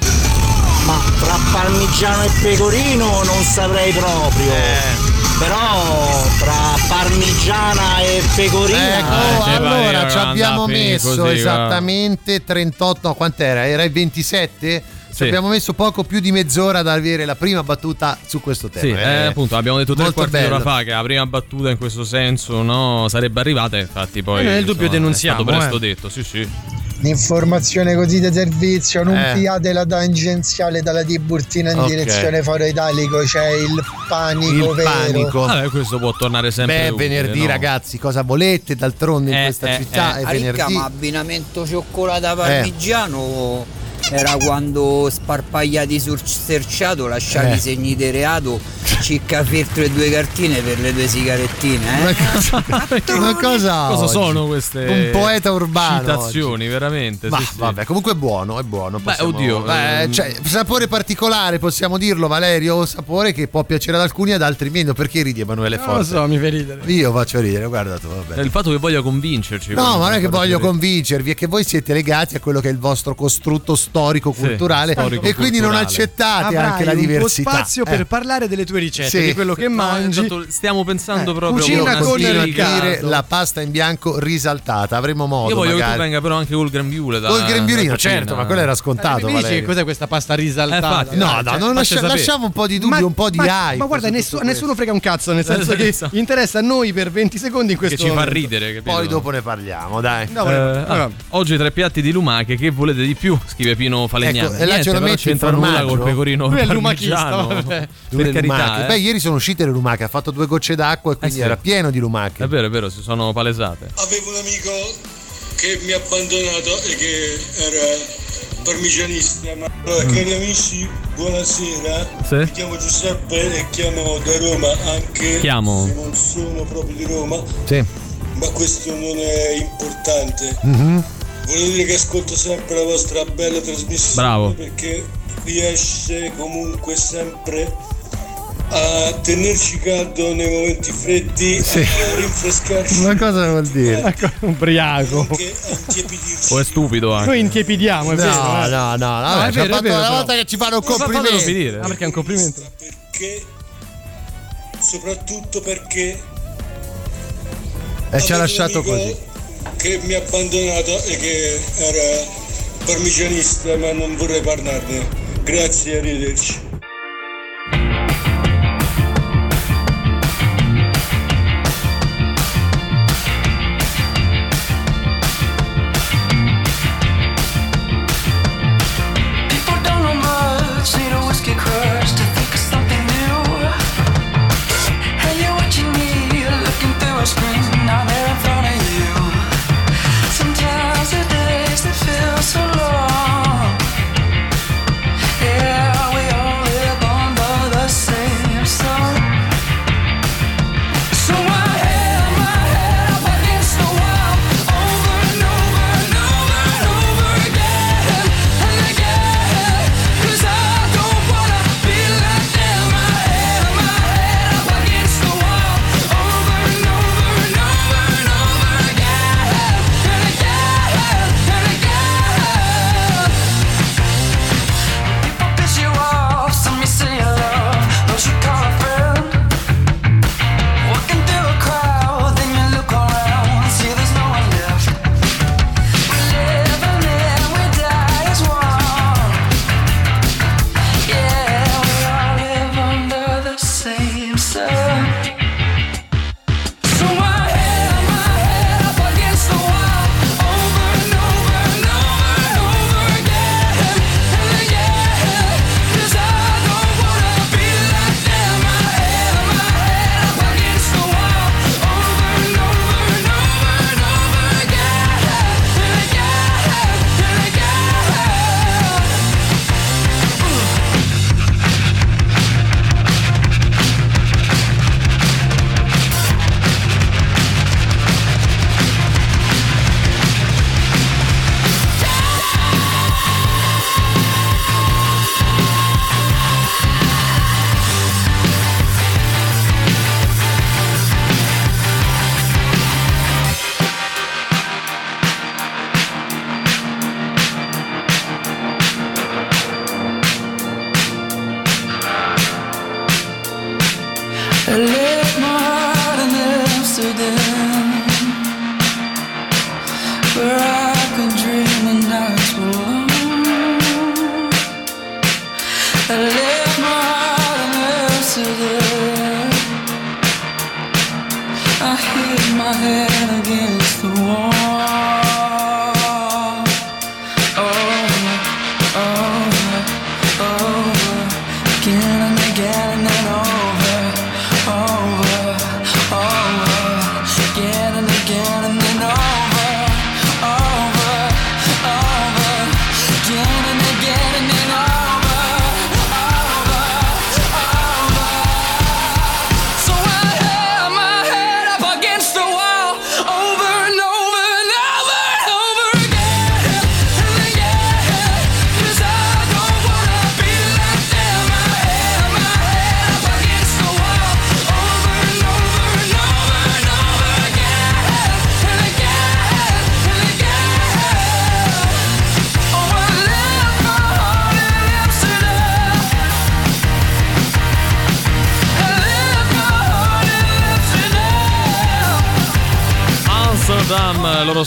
Ma tra parmigiano e pecorino non saprei proprio. Eh. Però tra parmigiana e pecorina. Ecco, Ah, ci allora ci abbiamo messo così, esattamente 38, no, quant'era? Era il 27? Ci Sì. abbiamo messo poco più di mezz'ora ad avere la prima battuta su questo tema. Sì, eh, appunto, abbiamo detto tre quarti d'ora fa che la prima battuta in questo senso no, sarebbe arrivata, infatti poi E nel dubbio insomma, denunziamo, È stato presto eh. detto, sì, sì. L'informazione così di servizio, non Eh. pigliatela tangenziale dalla Tiburtina in Ok. direzione Foro Italico, c'è il panico Il vero. panico. Vabbè, questo può tornare sempre Beh, utile, venerdì, no? ragazzi, cosa volete? D'altronde in Eh, questa eh, città eh. è Ah, ricca, venerdì. ma abbinamento cioccolata parmigiano era quando sparpagliati sul serciato lasciavi Eh. segni di reato, cicca filtro e due cartine per le due sigarettine. Eh? Una cosa, una cosa Cosa oggi. sono queste Un poeta urbano. citazioni, veramente? Ma sì, sì. vabbè, comunque è buono, è buono. possiamo- oddio, Beh, ehm, cioè, sapore particolare, possiamo dirlo, Valerio? Sapore che può piacere ad alcuni e ad altri meno. Perché ridi Emanuele Non lo so, mi fa ridere. Io faccio ridere, guarda tu, vabbè. Il fatto che voglia convincerci. No, ma non è che voglio con convincervi, è che voi siete legati a quello che è il vostro costrutto storico-culturale storico-culturale. e quindi non accettate Avrai anche la un diversità. spazio per Eh. parlare delle tue ricette, Sì. di quello che No, mangi. esatto, stiamo pensando Eh, proprio cucina a una con dire la pasta in bianco risaltata, avremo modo Io voglio che tu magari. venga però anche col grembiule da Col grembiulino, certo, ma quello era scontato. Mi dici che cos'è questa pasta risaltata? Eh, infatti, No, dai, no, cioè, lascia- lasciamo un po' di dubbio, un po' di ma, hype. ma guarda, su nessu- tutto nessuno frega un cazzo, nel senso che Esatto. interessa a noi per 20 secondi in che questo ci fa ridere, capito? Poi dopo ne parliamo, dai. No, Eh, ah, oggi tre piatti di lumache, che volete di più? Scrive Pino Falegname. Ecco, e là però metti c'entra nulla formaggio? col pecorino Lui è il lumachista, vabbè. Per lumache. carità, eh. Beh, ieri sono uscite le lumache, ha fatto due gocce d'acqua e quindi sì. era pieno di lumache. È vero, è vero, si sono palesate. Avevo un amico che mi ha abbandonato e che era parmigianista. Ma... Allora, cari amici, buonasera. Sì. Mi chiamo Giuseppe e chiamo da Roma anche Chiamo. se non sono proprio di Roma, Sì. ma questo non è importante. Mhm. Volevo dire che ascolto sempre la vostra bella trasmissione Bravo. perché riesce comunque sempre a tenerci caldo nei momenti freddi, a rinfrescarci Ma cosa vuol dire? Ecco, ubriaco. anche a intiepidirci. O è stupido anche. Noi intiepidiamo, è vero. No, eh. no, no, No, vabbè, è vero, è fatto vero, una però. volta che ci fanno un complimento. Ah, perché è un complimento. perché soprattutto perché E ci ha lasciato così. che mi ha abbandonato e che era parmigianista ma non vorrei parlarne grazie arrivederci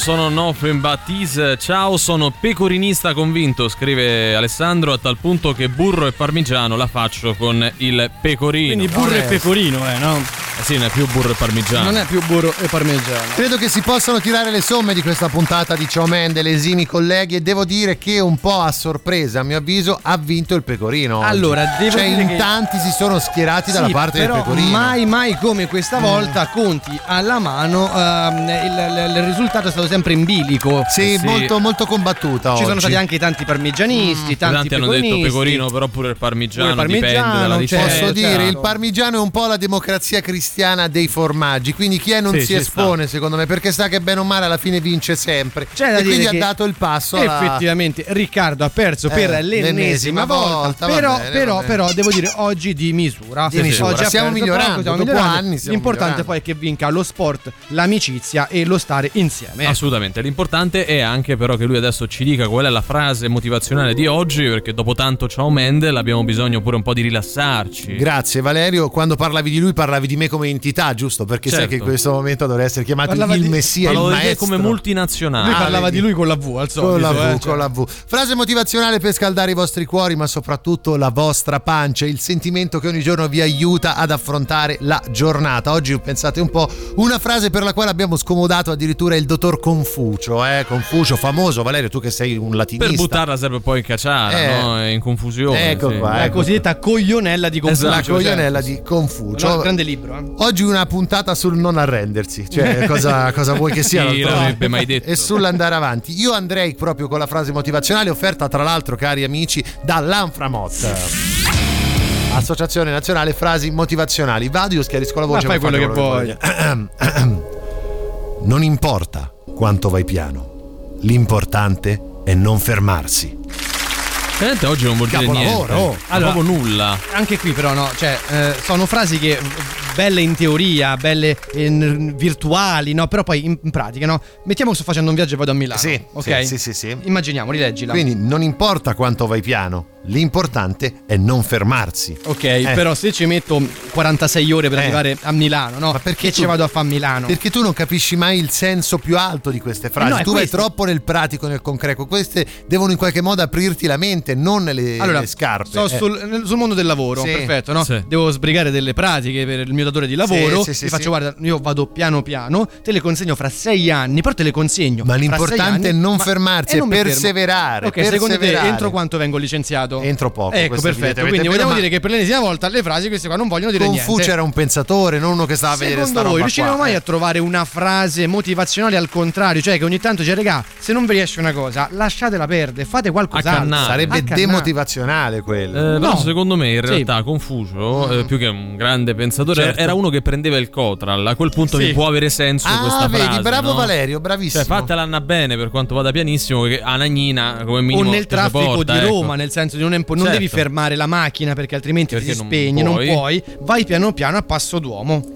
sono But Tease. Ciao, sono pecorinista convinto, scrive Alessandro, a tal punto che burro e parmigiano la faccio con il pecorino. Quindi burro e pecorino, eh, no? Eh sì, non è più burro e parmigiano. Non è più burro e parmigiano. Credo che si possano tirare le somme di questa puntata di Ciao Man delle esimi colleghi e devo dire che un po' a sorpresa, a mio avviso, ha vinto il pecorino. oggi. Allora, devo cioè dire in che- tanti si sono schierati dalla Sì, parte però del pecorino. mai mai come questa volta conti alla mano ehm, il, il- il risultato è stato sempre in bilico Sì, molto, molto combattuta ci sono oggi. stati anche tanti parmigianisti tanti, Tanti hanno detto pecorino, però pure il parmigiano, Pure il parmigiano, dipende dalla ricetta. Posso dire, certo. il parmigiano è un po' la democrazia cristiana dei formaggi, quindi chi è non Sì, si espone secondo me, perché sa che bene o male alla fine vince sempre. C'è da e dire quindi ha dato il passo alla... effettivamente Riccardo ha perso per Eh, l'ennesima l'ennesima volta, volta, però, bene, però, però devo dire oggi di misura, Di misura. Oggi perso migliorando, poco, anni stiamo l'importante migliorando. poi è che vinca lo sport l'amicizia e lo stare insieme. Assolutamente, l'importante è anche però che lui adesso ci dica qual è la frase motivazionale di oggi, perché dopo tanto ciao Mendel abbiamo bisogno pure un po' di rilassarci. Grazie Valerio, quando parlavi di lui parlavi di me come entità, giusto? Perché sai Certo. che in questo momento dovrei essere chiamato Parlava il di- messia, il maestro. come multinazionale. lui Ah, parlava vedi. di lui con la V al solito Con la V, eh, cioè. con la V. Frase motivazionale per scaldare i vostri cuori, ma soprattutto la vostra pancia, il sentimento che ogni giorno vi aiuta ad affrontare la giornata. Oggi pensate un po', una frase per la quale abbiamo scomodato addirittura il dottor Confucio, eh? Confucio famoso, Valerio, tu che sei un latinista. Per buttarla serve poi in cacciara, Eh. no? In confusione. Ecco sì. qua, la ecco. cosiddetta coglionella di Confucio la certo. coglionella di Confucio. No, grande libro eh. Oggi una puntata sul non arrendersi, cioè cosa, cosa vuoi che sia? Chi d'altro- l'avrebbe mai detto? E sull'andare avanti. Io andrei proprio con la frase motivazionale offerta tra l'altro, cari amici, dall'Anframot. Associazione Nazionale Frasi Motivazionali. Vado, io schiarisco la voce. Ma fai quello che voglio. Non importa quanto vai piano, l'importante è non fermarsi. Veramente oggi non vuol dire Capolavoro, niente. oh. Allora, proprio nulla. anche qui però no cioè eh, sono frasi che belle in teoria belle in- virtuali no però poi in, in pratica no mettiamo che sto facendo un viaggio e vado a Milano Sì, ok sì, sì, sì, sì. immaginiamo rileggila Quindi non importa quanto vai piano, l'importante è non fermarsi. Ok, Eh. però se ci metto 46 ore per Eh. arrivare a Milano, no? Ma perché tu- ci vado a fare a Milano? Perché tu non capisci mai il senso più alto di queste frasi. Eh no, tu vai troppo nel pratico, nel concreto. Queste devono in qualche modo aprirti la mente, non le, Allora, le scarpe. sto Eh. sul, sul mondo del lavoro, Sì. perfetto, no? Sì. Devo sbrigare delle pratiche per il mio datore di lavoro. Sì, sì, sì, Ti faccio, sì. guarda, io vado piano piano, te le consegno fra sei anni, però te le consegno. Ma l'importante anni, è non ma- fermarsi, e è non perseverare, Ok, secondo te perseverare. entro quanto vengo licenziato? Entro poco. Ecco, perfetto. Quindi vogliamo ma dire che per l'ennesima volta le frasi queste qua non vogliono dire Confucio niente. era un pensatore, non uno che stava a vedere sta Secondo roba voi riusciremo mai Eh. a trovare una frase motivazionale al contrario? Cioè che ogni tanto dice regà, se non vi riesce una cosa, lasciatela perdere, fate qualcos'altro. Sarebbe demotivazionale quello. Eh, No. secondo me in realtà Confucio, eh, più che un grande pensatore, Certo. era uno che prendeva il Cotral. A quel punto Sì. mi può avere senso Ah, questa vedi, frase. bravo no? Valerio, bravissimo. Cioè, fatela Anna bene per quanto vada pianissimo, che a Nagnina come o minimo. nel ti traffico supporta, di ecco. Roma, nel senso di non, non Certo. devi fermare la macchina perché altrimenti Perché ti non spegni, non puoi. puoi. Vai piano piano a passo d'uomo.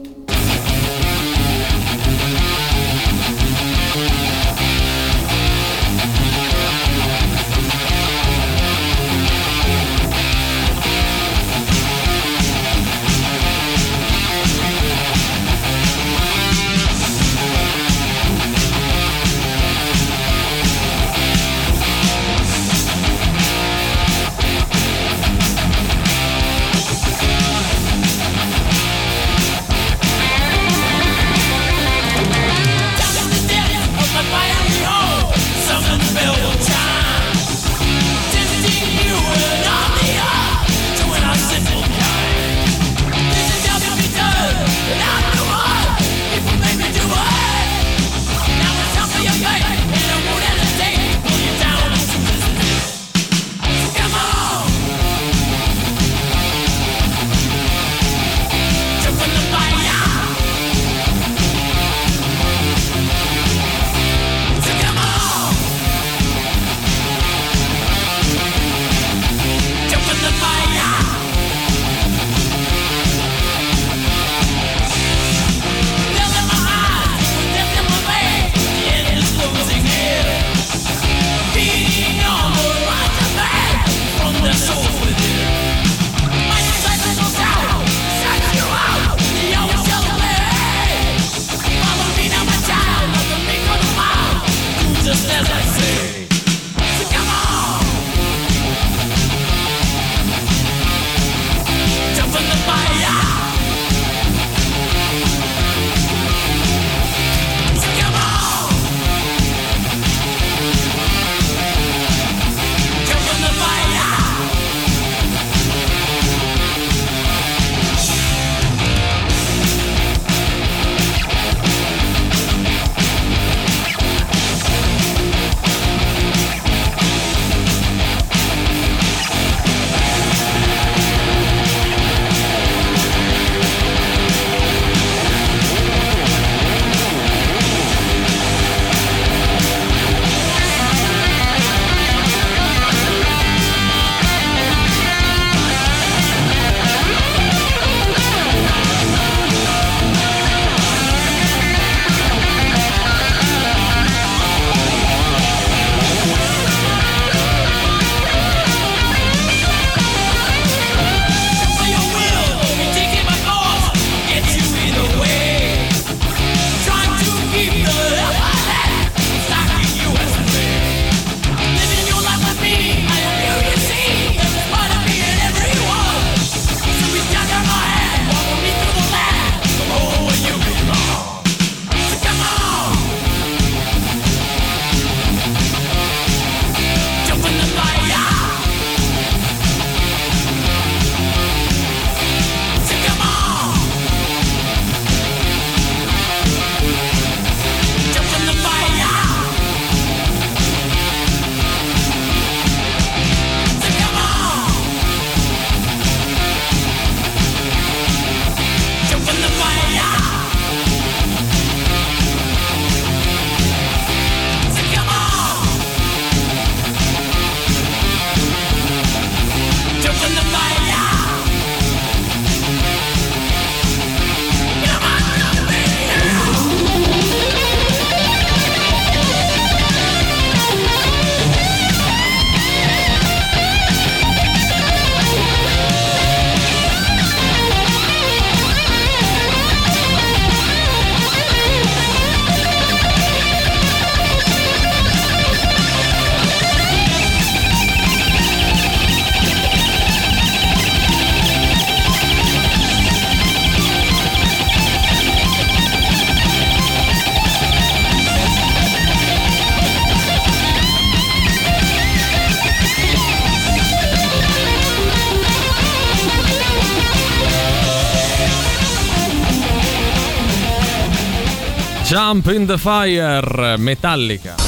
Jump in the Fire, Metallica.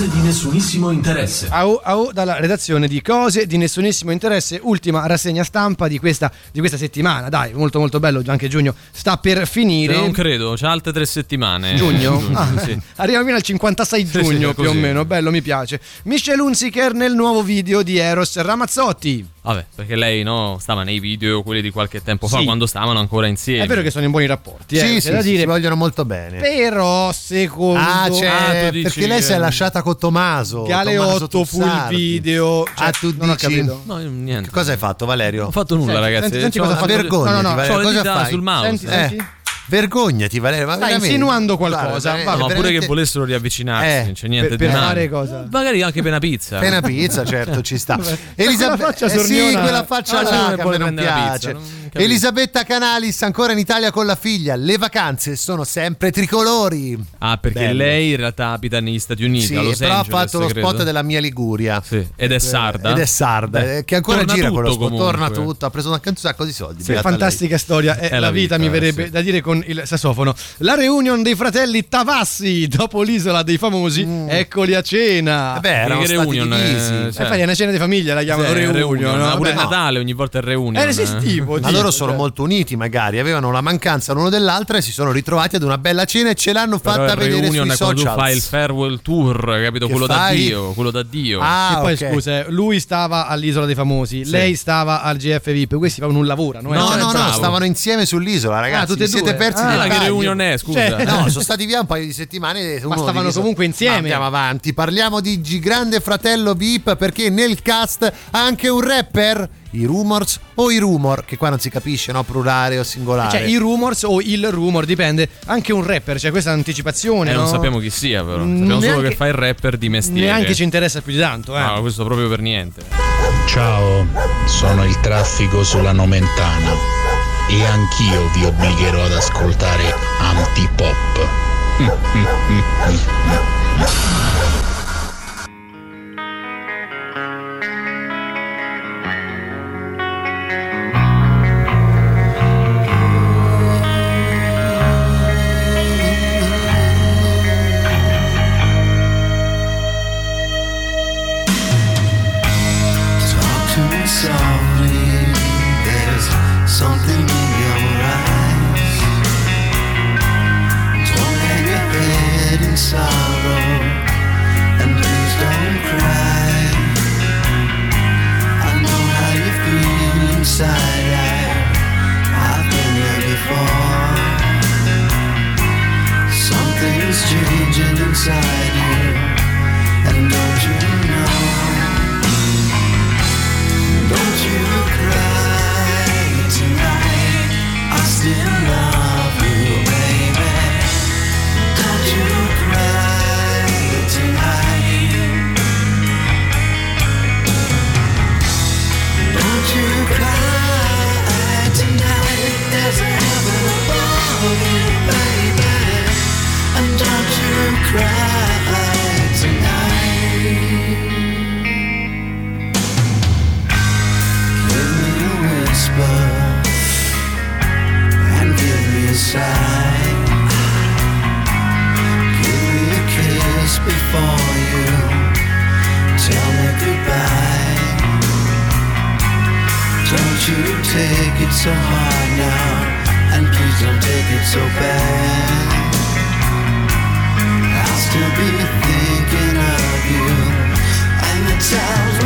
Cose di nessunissimo interesse. Au, au, dalla redazione di Cose di nessunissimo interesse, ultima rassegna stampa di questa, di questa settimana. Dai, molto molto bello, anche giugno sta per finire. Non credo, c'ha altre tre settimane. Giugno? Ah, Sì. Arriva fino al 56 Sì, sì, giugno è più o meno, bello, mi piace. Michelle Hunziker nel nuovo video di Eros Ramazzotti. Vabbè, perché lei no, stava nei video, quelli di qualche tempo fa, Sì. quando stavano ancora insieme. È vero che sono in buoni rapporti, eh, Sì, c'è sì, da sì, dire. si vogliono molto bene. Però secondo Ah, c'è, Ah, perché lei si è che- lasciata con Tommaso. Galeotto Tommaso full Tussardi. video. Cioè, ah, tu non ho dici. capito. No, niente. Che cosa hai fatto, Valerio? Non ho fatto nulla, Senti, ragazzi. senti, cosa fatto- Vergognati, No, no, no, cosa sul mouse. Senti, Eh, senti. Vergognati, Valerio. Ma Stai veramente- insinuando qualcosa, Guarda, No, ma pure veramente- che volessero riavvicinarsi, Eh, non c'è niente per- di per male. fare cosa? Magari anche per una pizza. Appena pizza, certo, ci sta. quella faccia eh sì, quella faccia Ah, là che non piace. pizza, non. Elisabetta Canalis ancora in Italia con la figlia. Le vacanze sono sempre tricolori. Ah, perché Bello. lei in realtà abita negli Stati Uniti, Sì, a Los però ha Angeles, fatto lo credo. spot della mia Liguria. Sì, ed è sarda. Ed è sarda, Beh, eh, che ancora torna gira con lo tutto spot. Torna comunque. tutto. Ha preso anche un sacco di soldi. Sì, beata lei. fantastica storia, è, È la vita, vita, mi verrebbe da dire con il sassofono. La reunion dei fratelli Tavassi dopo l'isola dei famosi, eccoli a cena. Eh beh, erano stati reunion, divisi. eh, Eh, cioè. fai, è una cena di famiglia, la chiamano Sì, reunion. reunion, no? ma pure Vabbè, Natale ogni volta è reunion. Eh, resistivo, Ma Dio, loro sono molto uniti, magari avevano la mancanza l'uno dell'altra e si sono ritrovati ad una bella cena e ce l'hanno fatta vedere reunion sui è quando tu social. fai il farewell tour, capito? Che quello fai? d'addio, quello d'addio. Ah, e poi ok. scusa, eh, lui stava all'isola dei famosi, lei stava al GF VIP, questi non lavorano. eh. No, no, no, bravo. stavano insieme sull'isola, ragazzi. Ah, tutte e Vi siete due? Diversi Ah, dettagli. che reunion è, scusa? Cioè, No, sono stati via un paio di settimane. uno stavano diviso- comunque insieme. Ma andiamo avanti. Parliamo di G Grande Fratello VIP perché nel cast ha anche un rapper. I rumors o i rumor? Che qua non si capisce, no? Plurale o singolare. Cioè, i rumors o il rumor, dipende. Anche un rapper, cioè questa è un'anticipazione. Eh, non no? sappiamo chi sia, però. Sappiamo solo neanche- che fa il rapper di mestiere. Neanche ci interessa più di tanto, eh. No, questo proprio per niente. Ciao, sono il traffico sulla Nomentana e anch'io vi obbligherò ad ascoltare Antipop. I've been there before. Something's changing inside you, and don't you know? Don't you cry before you tell me goodbye. Don't you take it so hard now, and please don't take it so bad. I'll still be thinking of you and the times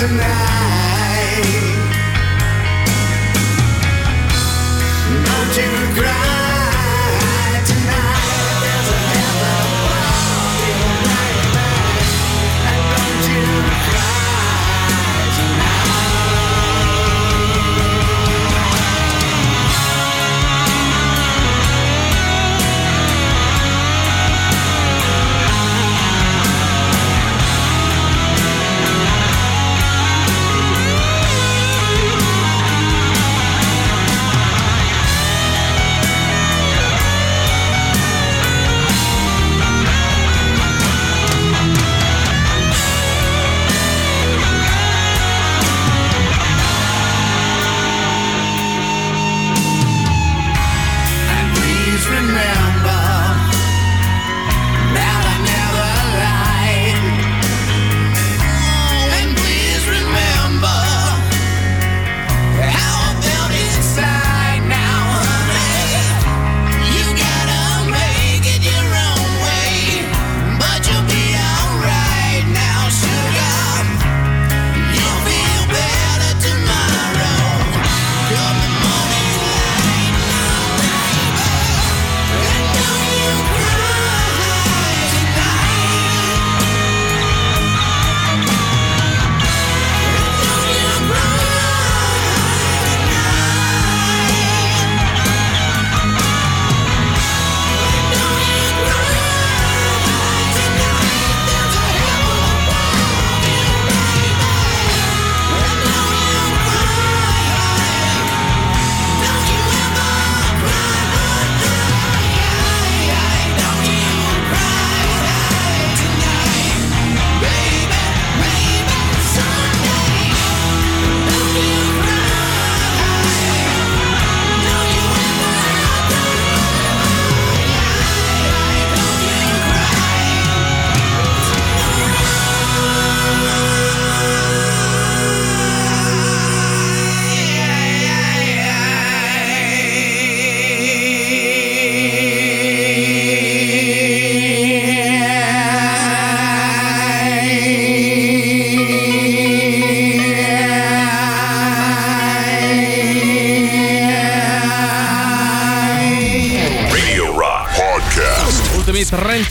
tonight.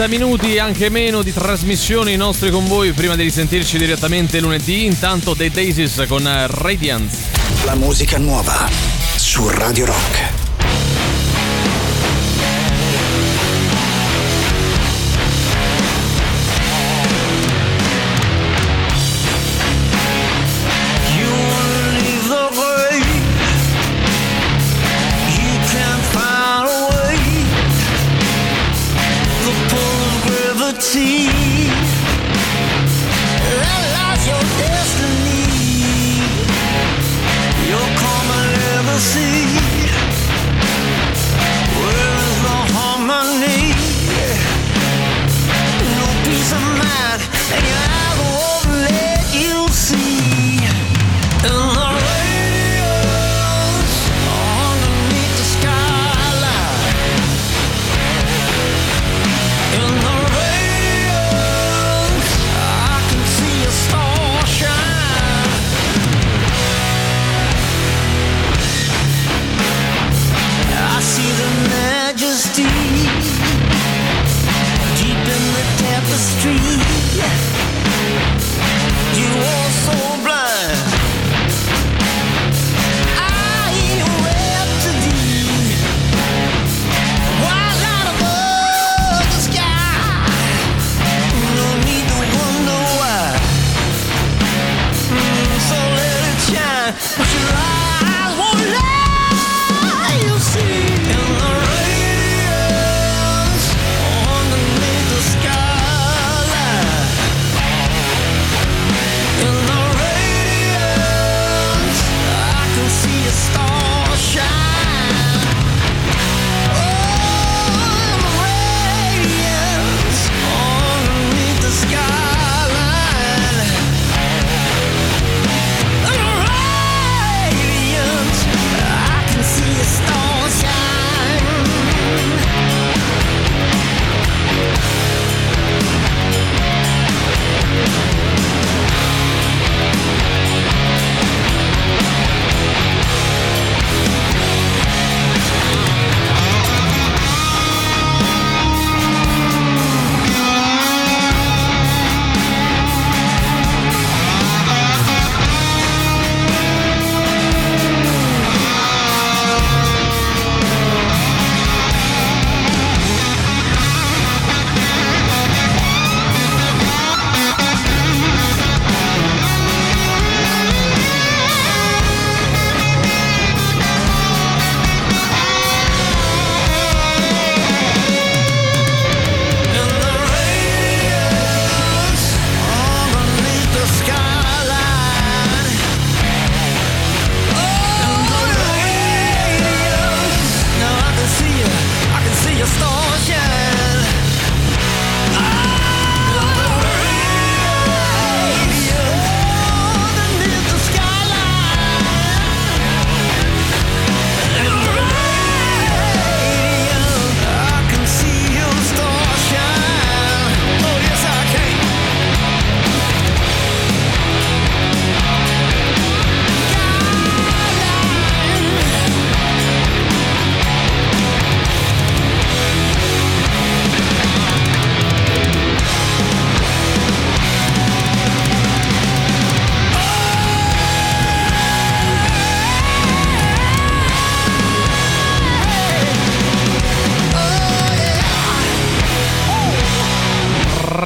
Minuti, anche meno, di trasmissione i nostri con voi prima di risentirci direttamente lunedì. Intanto The Daisies con Radiance. La musica nuova su Radio Rock.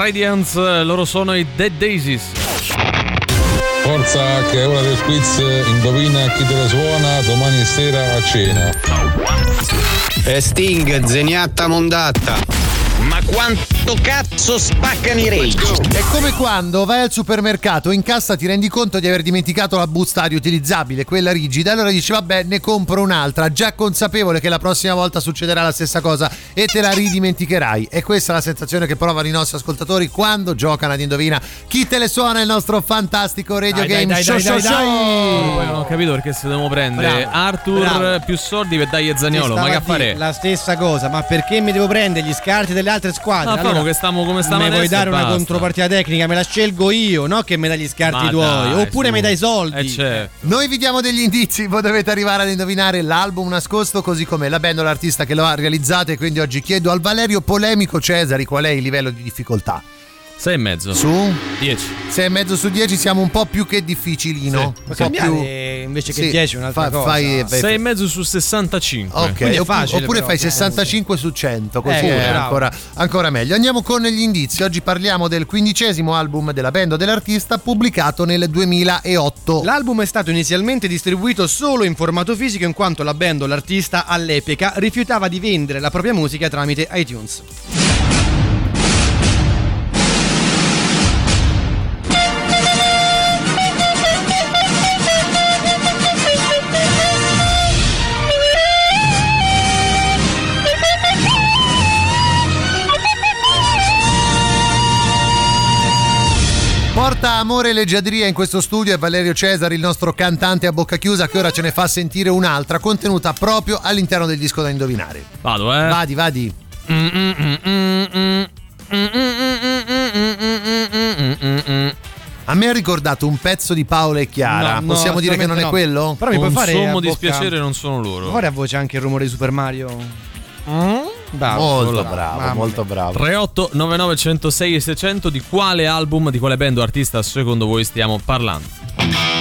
Radiance, loro sono i Dead Daisies. Forza che è ora del quiz, indovina chi te la suona domani sera a cena. E Sting, zeniatta mondatta. Ma quanto cazzo spaccano i rage? È come quando vai al supermercato, in cassa ti rendi conto di aver dimenticato la busta riutilizzabile, quella rigida, allora dici vabbè ne compro un'altra, già consapevole che la prossima volta succederà la stessa cosa e te la ridimenticherai. E questa è la sensazione che provano i nostri ascoltatori quando giocano ad Indovina chi te le suona il nostro fantastico radio Dai, game dai, show dai, show dai, show. Poi non ho capito perché se dobbiamo prendere Bravo, Arthur bravo. più soldi per Dai e Zaniolo. Ti Ma che dire La stessa cosa, ma perché mi devo prendere gli scarti delle altre squadre. Ah, proprio che stiamo come stiamo Me vuoi dare una basta. contropartita tecnica? Me la scelgo io, no? Che me dai gli scarti Ma tuoi. dai, Oppure su. mi dai i soldi. Eh, certo. Noi vi diamo degli indizi, voi dovete arrivare ad indovinare l'album nascosto, così come la band o l'artista che lo ha realizzato. E quindi oggi chiedo al Valerio Polemico Cesari qual è il livello di difficoltà. 6 e mezzo. Su? 10. 6 e mezzo su 10 siamo un po' più che difficilino. Puoi Un po' più- invece che Sì, 10 un'altra fa- cosa. fai- 6 e mezzo su 65. Ok, è facile, oppure però. fai 65 su 100, così Eh, è ancora, ancora meglio. Andiamo con gli indizi. Oggi parliamo del quindicesimo album della band o dell'artista pubblicato nel 2008. L'album è stato inizialmente distribuito solo in formato fisico in quanto la band o l'artista all'epoca rifiutava di vendere la propria musica tramite iTunes. Porta amore e leggiadria in questo studio è Valerio Cesari, il nostro cantante a bocca chiusa, che ora ce ne fa sentire un'altra contenuta proprio all'interno del disco da indovinare. Vado, eh. Vadi, vadi. A me ha ricordato un pezzo di Paola e Chiara. No, no, Possiamo dire che non è assolutamente quello? no. Però mi puoi Un fare sommo a di bocca- spiacere non sono loro. Fare a voce anche il rumore di Super Mario? Bravo. Molto bravo, Mamma molto bravo. 38 99 106 e 600 di quale album, di quale band o artista secondo voi stiamo parlando?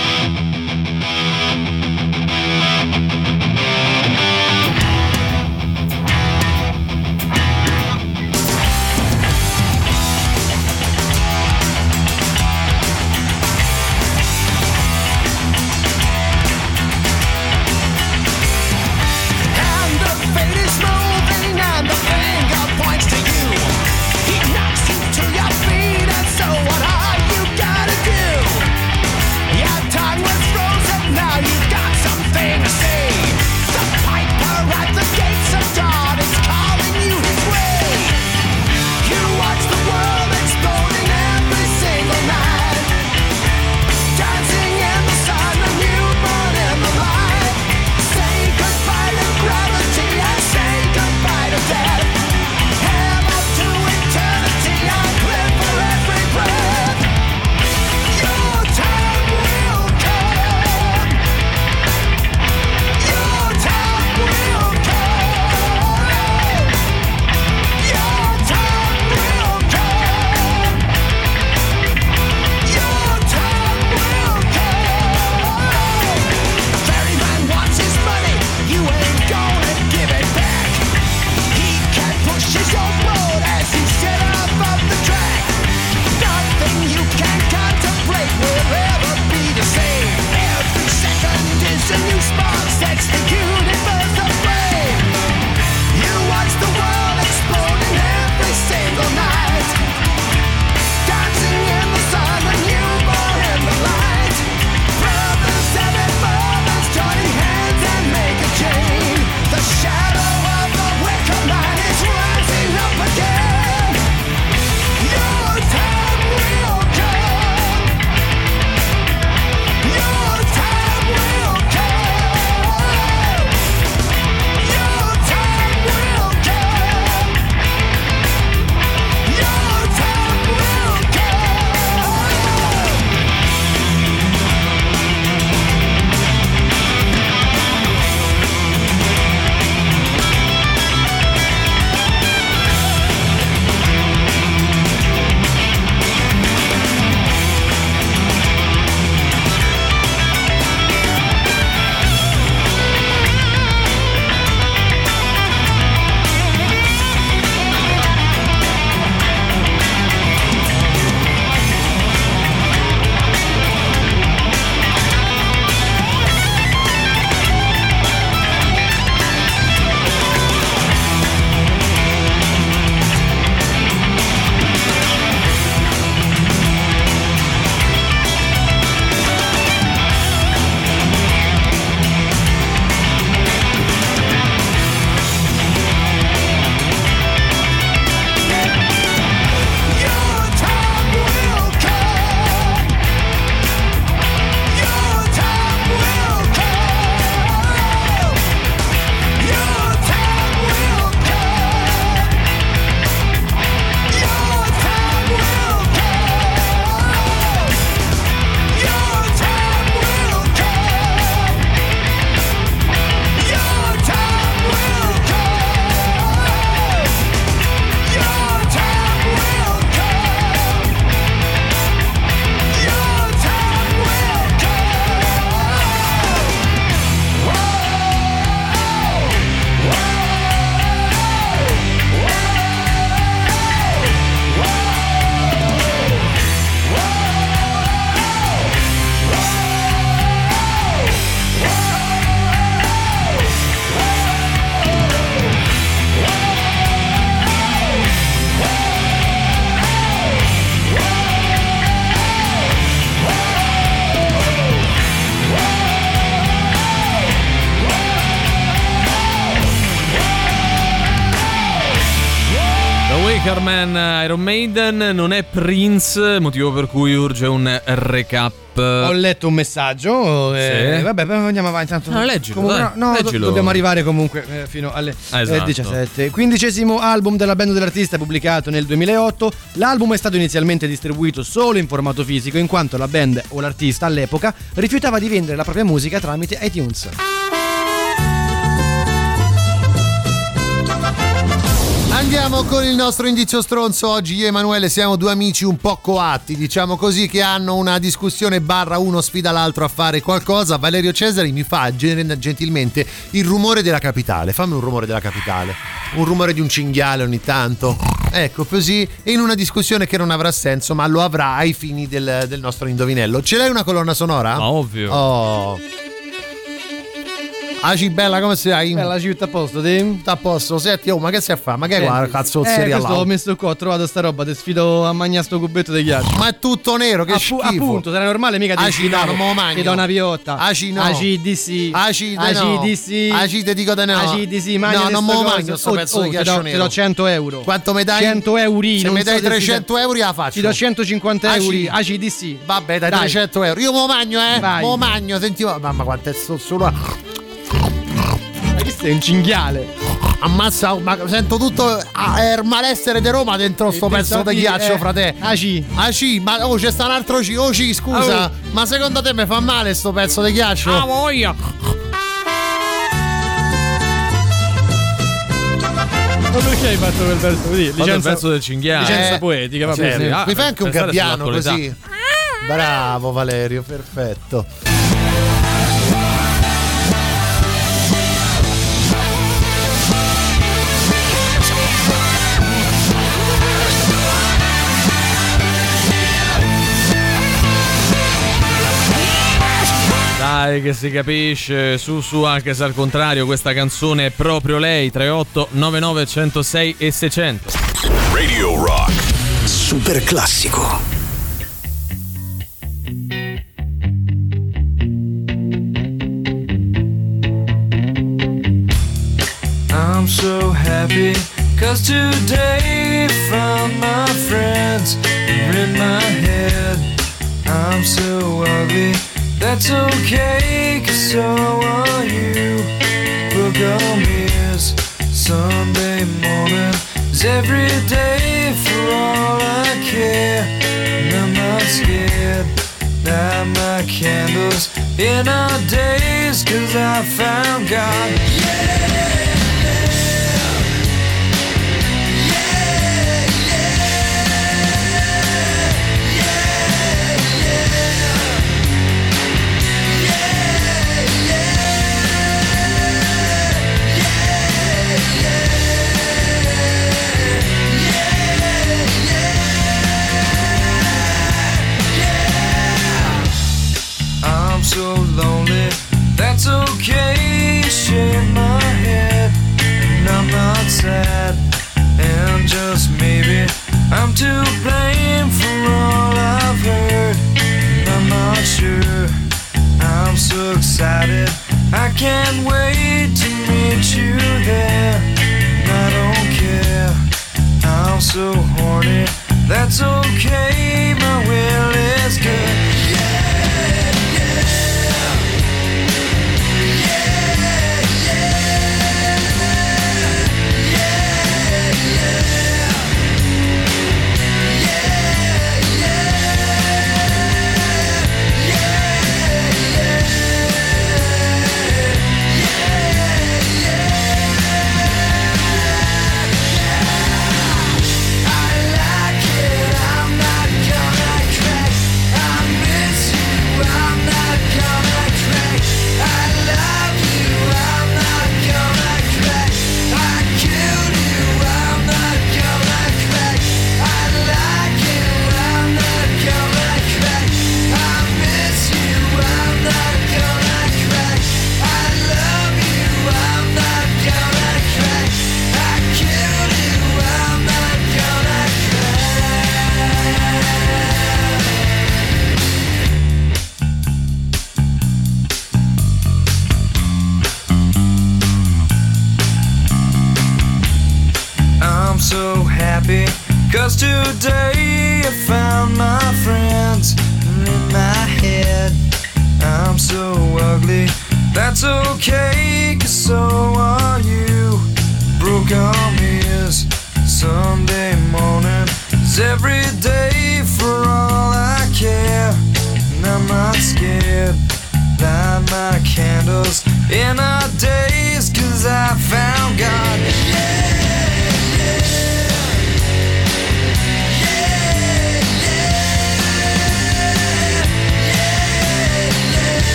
Maiden non è Prince, motivo per cui urge un recap. Ho letto un messaggio. eh, Sì. Vabbè, poi andiamo avanti. Tanto No, leggilo, comunque, dai, no, do- leggilo. dobbiamo arrivare comunque eh, fino alle Ah, eh, esatto. 17. Quindicesimo album della band dell'artista pubblicato nel 2008. L'album è stato inizialmente distribuito solo in formato fisico, in quanto la band o l'artista all'epoca rifiutava di vendere la propria musica tramite iTunes. Andiamo con il nostro indizio stronzo. Oggi io e Emanuele siamo due amici un po' coatti, diciamo così, che hanno una discussione barra uno sfida l'altro a fare qualcosa. Valerio Cesari mi fa gen- gentilmente il rumore della capitale. Fammi un rumore della capitale. Un rumore di un cinghiale ogni tanto. Ecco, così, in una discussione che non avrà senso, ma lo avrà ai fini del, del nostro indovinello. Ce l'hai una colonna sonora? Ma ovvio. Oh. Aci bella, come stai? Bella città a posto, te? a posto. Senti, oh, ma che stai a fare? Ma che guarda, cazzo, eh, seria questo là? ho messo qua, ho trovato sta roba, ti sfido a mangiare sto cubetto di ghiaccio. Ma è tutto nero, che Appu- schifo. Appunto, sarà normale mica di Aci no, non me lo mangio. Ti do una piotta. Aci no. Acidisi. Acide no. Acidisi. Acide dico di no. Acidisi, mangia No, di non me lo mangio sto Oh, pezzo oh, di ti ghiaccio nero. Ti do 100 euro. Quanto mi dai? 100 euro. Se mi dai 300 euro la faccio. Ti do 150 euro. Aci- Acidisi. Vabbè, dai, Dai. 300 euro. Io me lo magno, eh. Me lo magno, sentivo. Mamma quanto è so- solo. È un cinghiale. Ammazza, ma sento tutto ah, il malessere di Roma dentro sto pezzo di ghiaccio, eh, frate. Aci. Aci, ma oh, c'è sta un altro C. Oh, C, scusa. Oh. Ma secondo te mi fa male sto pezzo di ghiaccio? Ah, voglia! Ma perché hai fatto quel verso così? Fatto il verso del cinghiale. Licenza Eh, poetica, va bene. Ah, Mi fai anche un gabbiano così? Bravo Valerio, perfetto. Dai che si capisce, su su anche se al contrario questa canzone è proprio lei, 38 99 106 e 600. Radio Rock. Super classico. I'm so happy cause today found my friends are in my head. I'm so ugly, that's okay cause so are you. Book on mirrors, Sunday morning is every day for all I care. And I'm not scared. Light my candles in our days cause I found God. I'm sad. And just maybe I'm to blame for all I've heard. I'm not sure. I'm so excited, I can't wait to meet you there. I don't care. I'm so horny, that's okay. My will is good.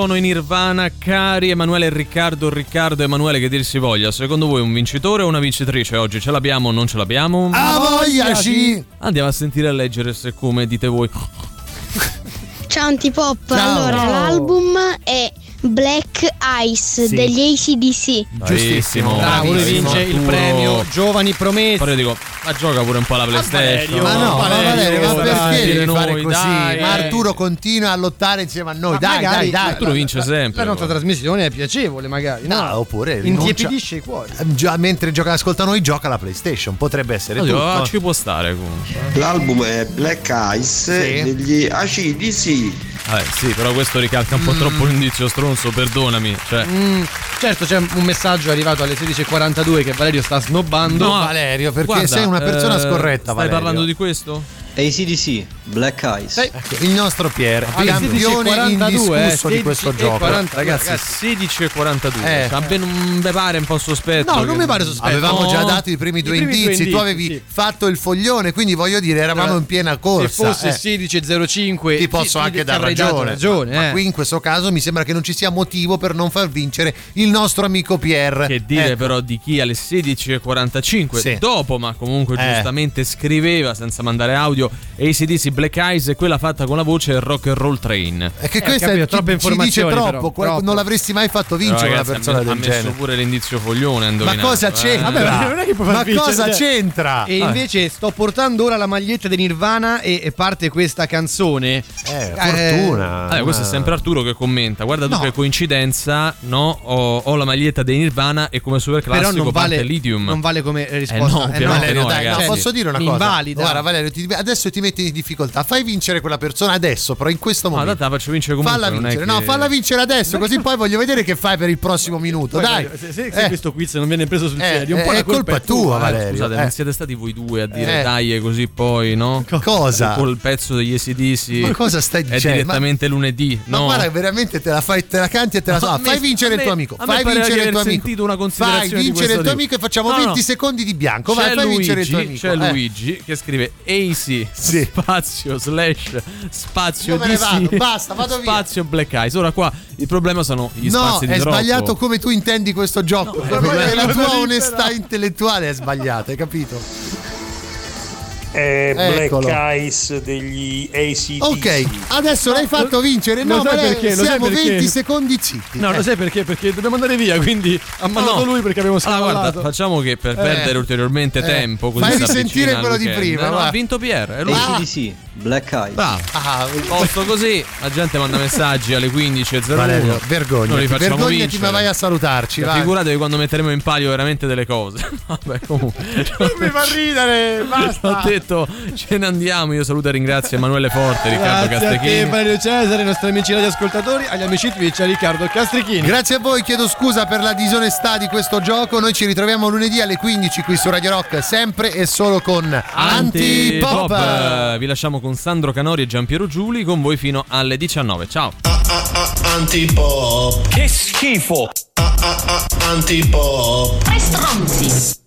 Sono in Nirvana, cari Emanuele e Riccardo, Riccardo e Emanuele che dir si voglia, secondo voi un vincitore o una vincitrice oggi? Ce l'abbiamo o non ce l'abbiamo? A voglia, sì! Andiamo a sentire e leggere se come dite voi. Ciao Antipop, Ciao. allora l'album è Black Ice Sì. degli ACDC. Bravissimo, Bravo, lui vince il premio Giovani Promessi. Però io dico, ma gioca pure un po' alla PlayStation. Ma no, ma Valerio, ma perché devi noi, fare così? dai, ma eh. Arturo continua a lottare insieme a noi. Ma dai, magari dai, dai. Arturo vince sempre. La nostra trasmissione è piacevole, magari. No, No, oppure intiepidisce i cuori. Già, mentre gioca, ascolta noi, gioca la PlayStation. Potrebbe essere Oddio, tutto. ah, ci può stare comunque. L'album è Black Ice Sì. degli ACDC. Eh sì, però questo ricalca un po' troppo l'indizio stronzo, perdonami. Cioè, Mm, certo, c'è un messaggio arrivato alle 16.42 che Valerio sta snobbando. No, Valerio, perché guarda, sei una persona eh, scorretta, Stai Valerio. parlando di questo? ACDC, Black Eyes. Ecco, il nostro Pier, Alle campione 16.42, indiscusso eh, di questo 16 e gioco. 42, Ragazzi, ragazzi. 16 e 42. Eh. Cioè, non mi pare un po' sospetto. No, non mi pare sospetto. Avevamo No. già dato i primi due I primi indizi, due tu indizi, avevi sì. fatto il foglione, quindi voglio dire, eravamo in piena corsa. Se fosse eh. 16.05 ti posso ti- anche ti dar ragione. ragione, ma eh. qui in questo caso mi sembra che non ci sia motivo per non far vincere il nostro amico Pier. Che dire Ecco. però di chi alle 16.45 Sì. dopo, ma comunque Eh. giustamente scriveva senza mandare audio ACDC Black Eyes e quella fatta con la voce Rock and Roll Train. È che Eh, questa capito, ci- troppe ci, dice informazioni, troppo, però, troppe. non l'avresti mai fatto vincere ragazzi, una persona ha del messo genere. pure l'indizio foglione. ha Ma cosa eh. c'entra? Vabbè, è Ma cosa cioè. c'entra? E invece sto portando ora la maglietta di Nirvana e, e parte questa canzone. Eh, fortuna. Allora, questo è sempre Arturo che commenta. Guarda tu No. che coincidenza, no? Ho, ho la maglietta dei Nirvana e come super classico Però non vale, Lidium. non vale come risposta. Eh no, Eh, ovviamente Valerio, no, dai, no, posso dire una cosa? invalida. Guarda, Valerio, ti- adesso ti metti in difficoltà. Fai vincere quella persona adesso, però in questo No, momento. tanto la faccio vincere comunque. Falla è vincere, che- no, falla vincere adesso, così poi voglio vedere che fai per il prossimo minuto. Poi, Dai, se, se- se Eh. questo quiz non viene preso sul Eh, serio, un po' eh, la è colpa tua, Eh, Valerio. Scusate, eh. non siete stati voi due a dire Eh. dai e così poi, no? Cosa? Col pezzo degli ACDC. Ma cosa stai È dicendo? direttamente lunedì, Ma no? guarda, veramente te la fai, te la canti e te la Ma so. Fai vincere il tuo amico. Fai vincere il tuo amico. sentito una Fai considerazione di vincere il tuo amico e facciamo No, no. 20 secondi di bianco. Vai, fai vincere il tuo Luigi, amico. c'è Eh. Luigi che scrive AC spazio slash spazio Io me ne DC vado, basta, vado via. spazio Black Eyes. Ora qua il problema sono gli No, spazi di è troppo. sbagliato come tu intendi questo gioco. No, è la tua onestà intellettuale è sbagliata, hai capito? È Eccolo. Black Eyes degli ACDC. Ok, adesso l'hai fatto vincere. lo No, sai ma lei- perché? Lo sai siamo perché? 20 secondi zitti. No, Eh. lo sai perché? Perché dobbiamo andare via, quindi ha mandato no. lui perché abbiamo Allora, guarda, facciamo che per perdere ulteriormente Eh. tempo così Fai risentire il quello di prima, Eh, no, ha vinto Pier, è lui. ACDC, Black Eyes. Bravo. Ah, Posto così, la gente manda messaggi alle 15.01. Valerio, Noi li facciamo vergognati, vincere. ma vai a salutarci. Cioè, vai. figuratevi quando metteremo in palio veramente delle cose. Vabbè, comunque. mi fa ridere, basta. L'ho detto detto ce ne andiamo. Io saluto e ringrazio Emanuele Forte, Riccardo Grazie a te Castrichini. Valerio Cesare, ai nostri amici radioascoltatori, agli amici Twitch, a Riccardo Castrichini. Grazie a voi, chiedo scusa per la disonestà di questo gioco. Noi ci ritroviamo lunedì alle 15 qui su Radio Rock, sempre e solo con Antipop. Antipop. Vi lasciamo con Sandro Canori e Giampiero Giuli con voi fino alle 19. Ciao. Antipop. Che schifo. Antipop. Tre stronzi.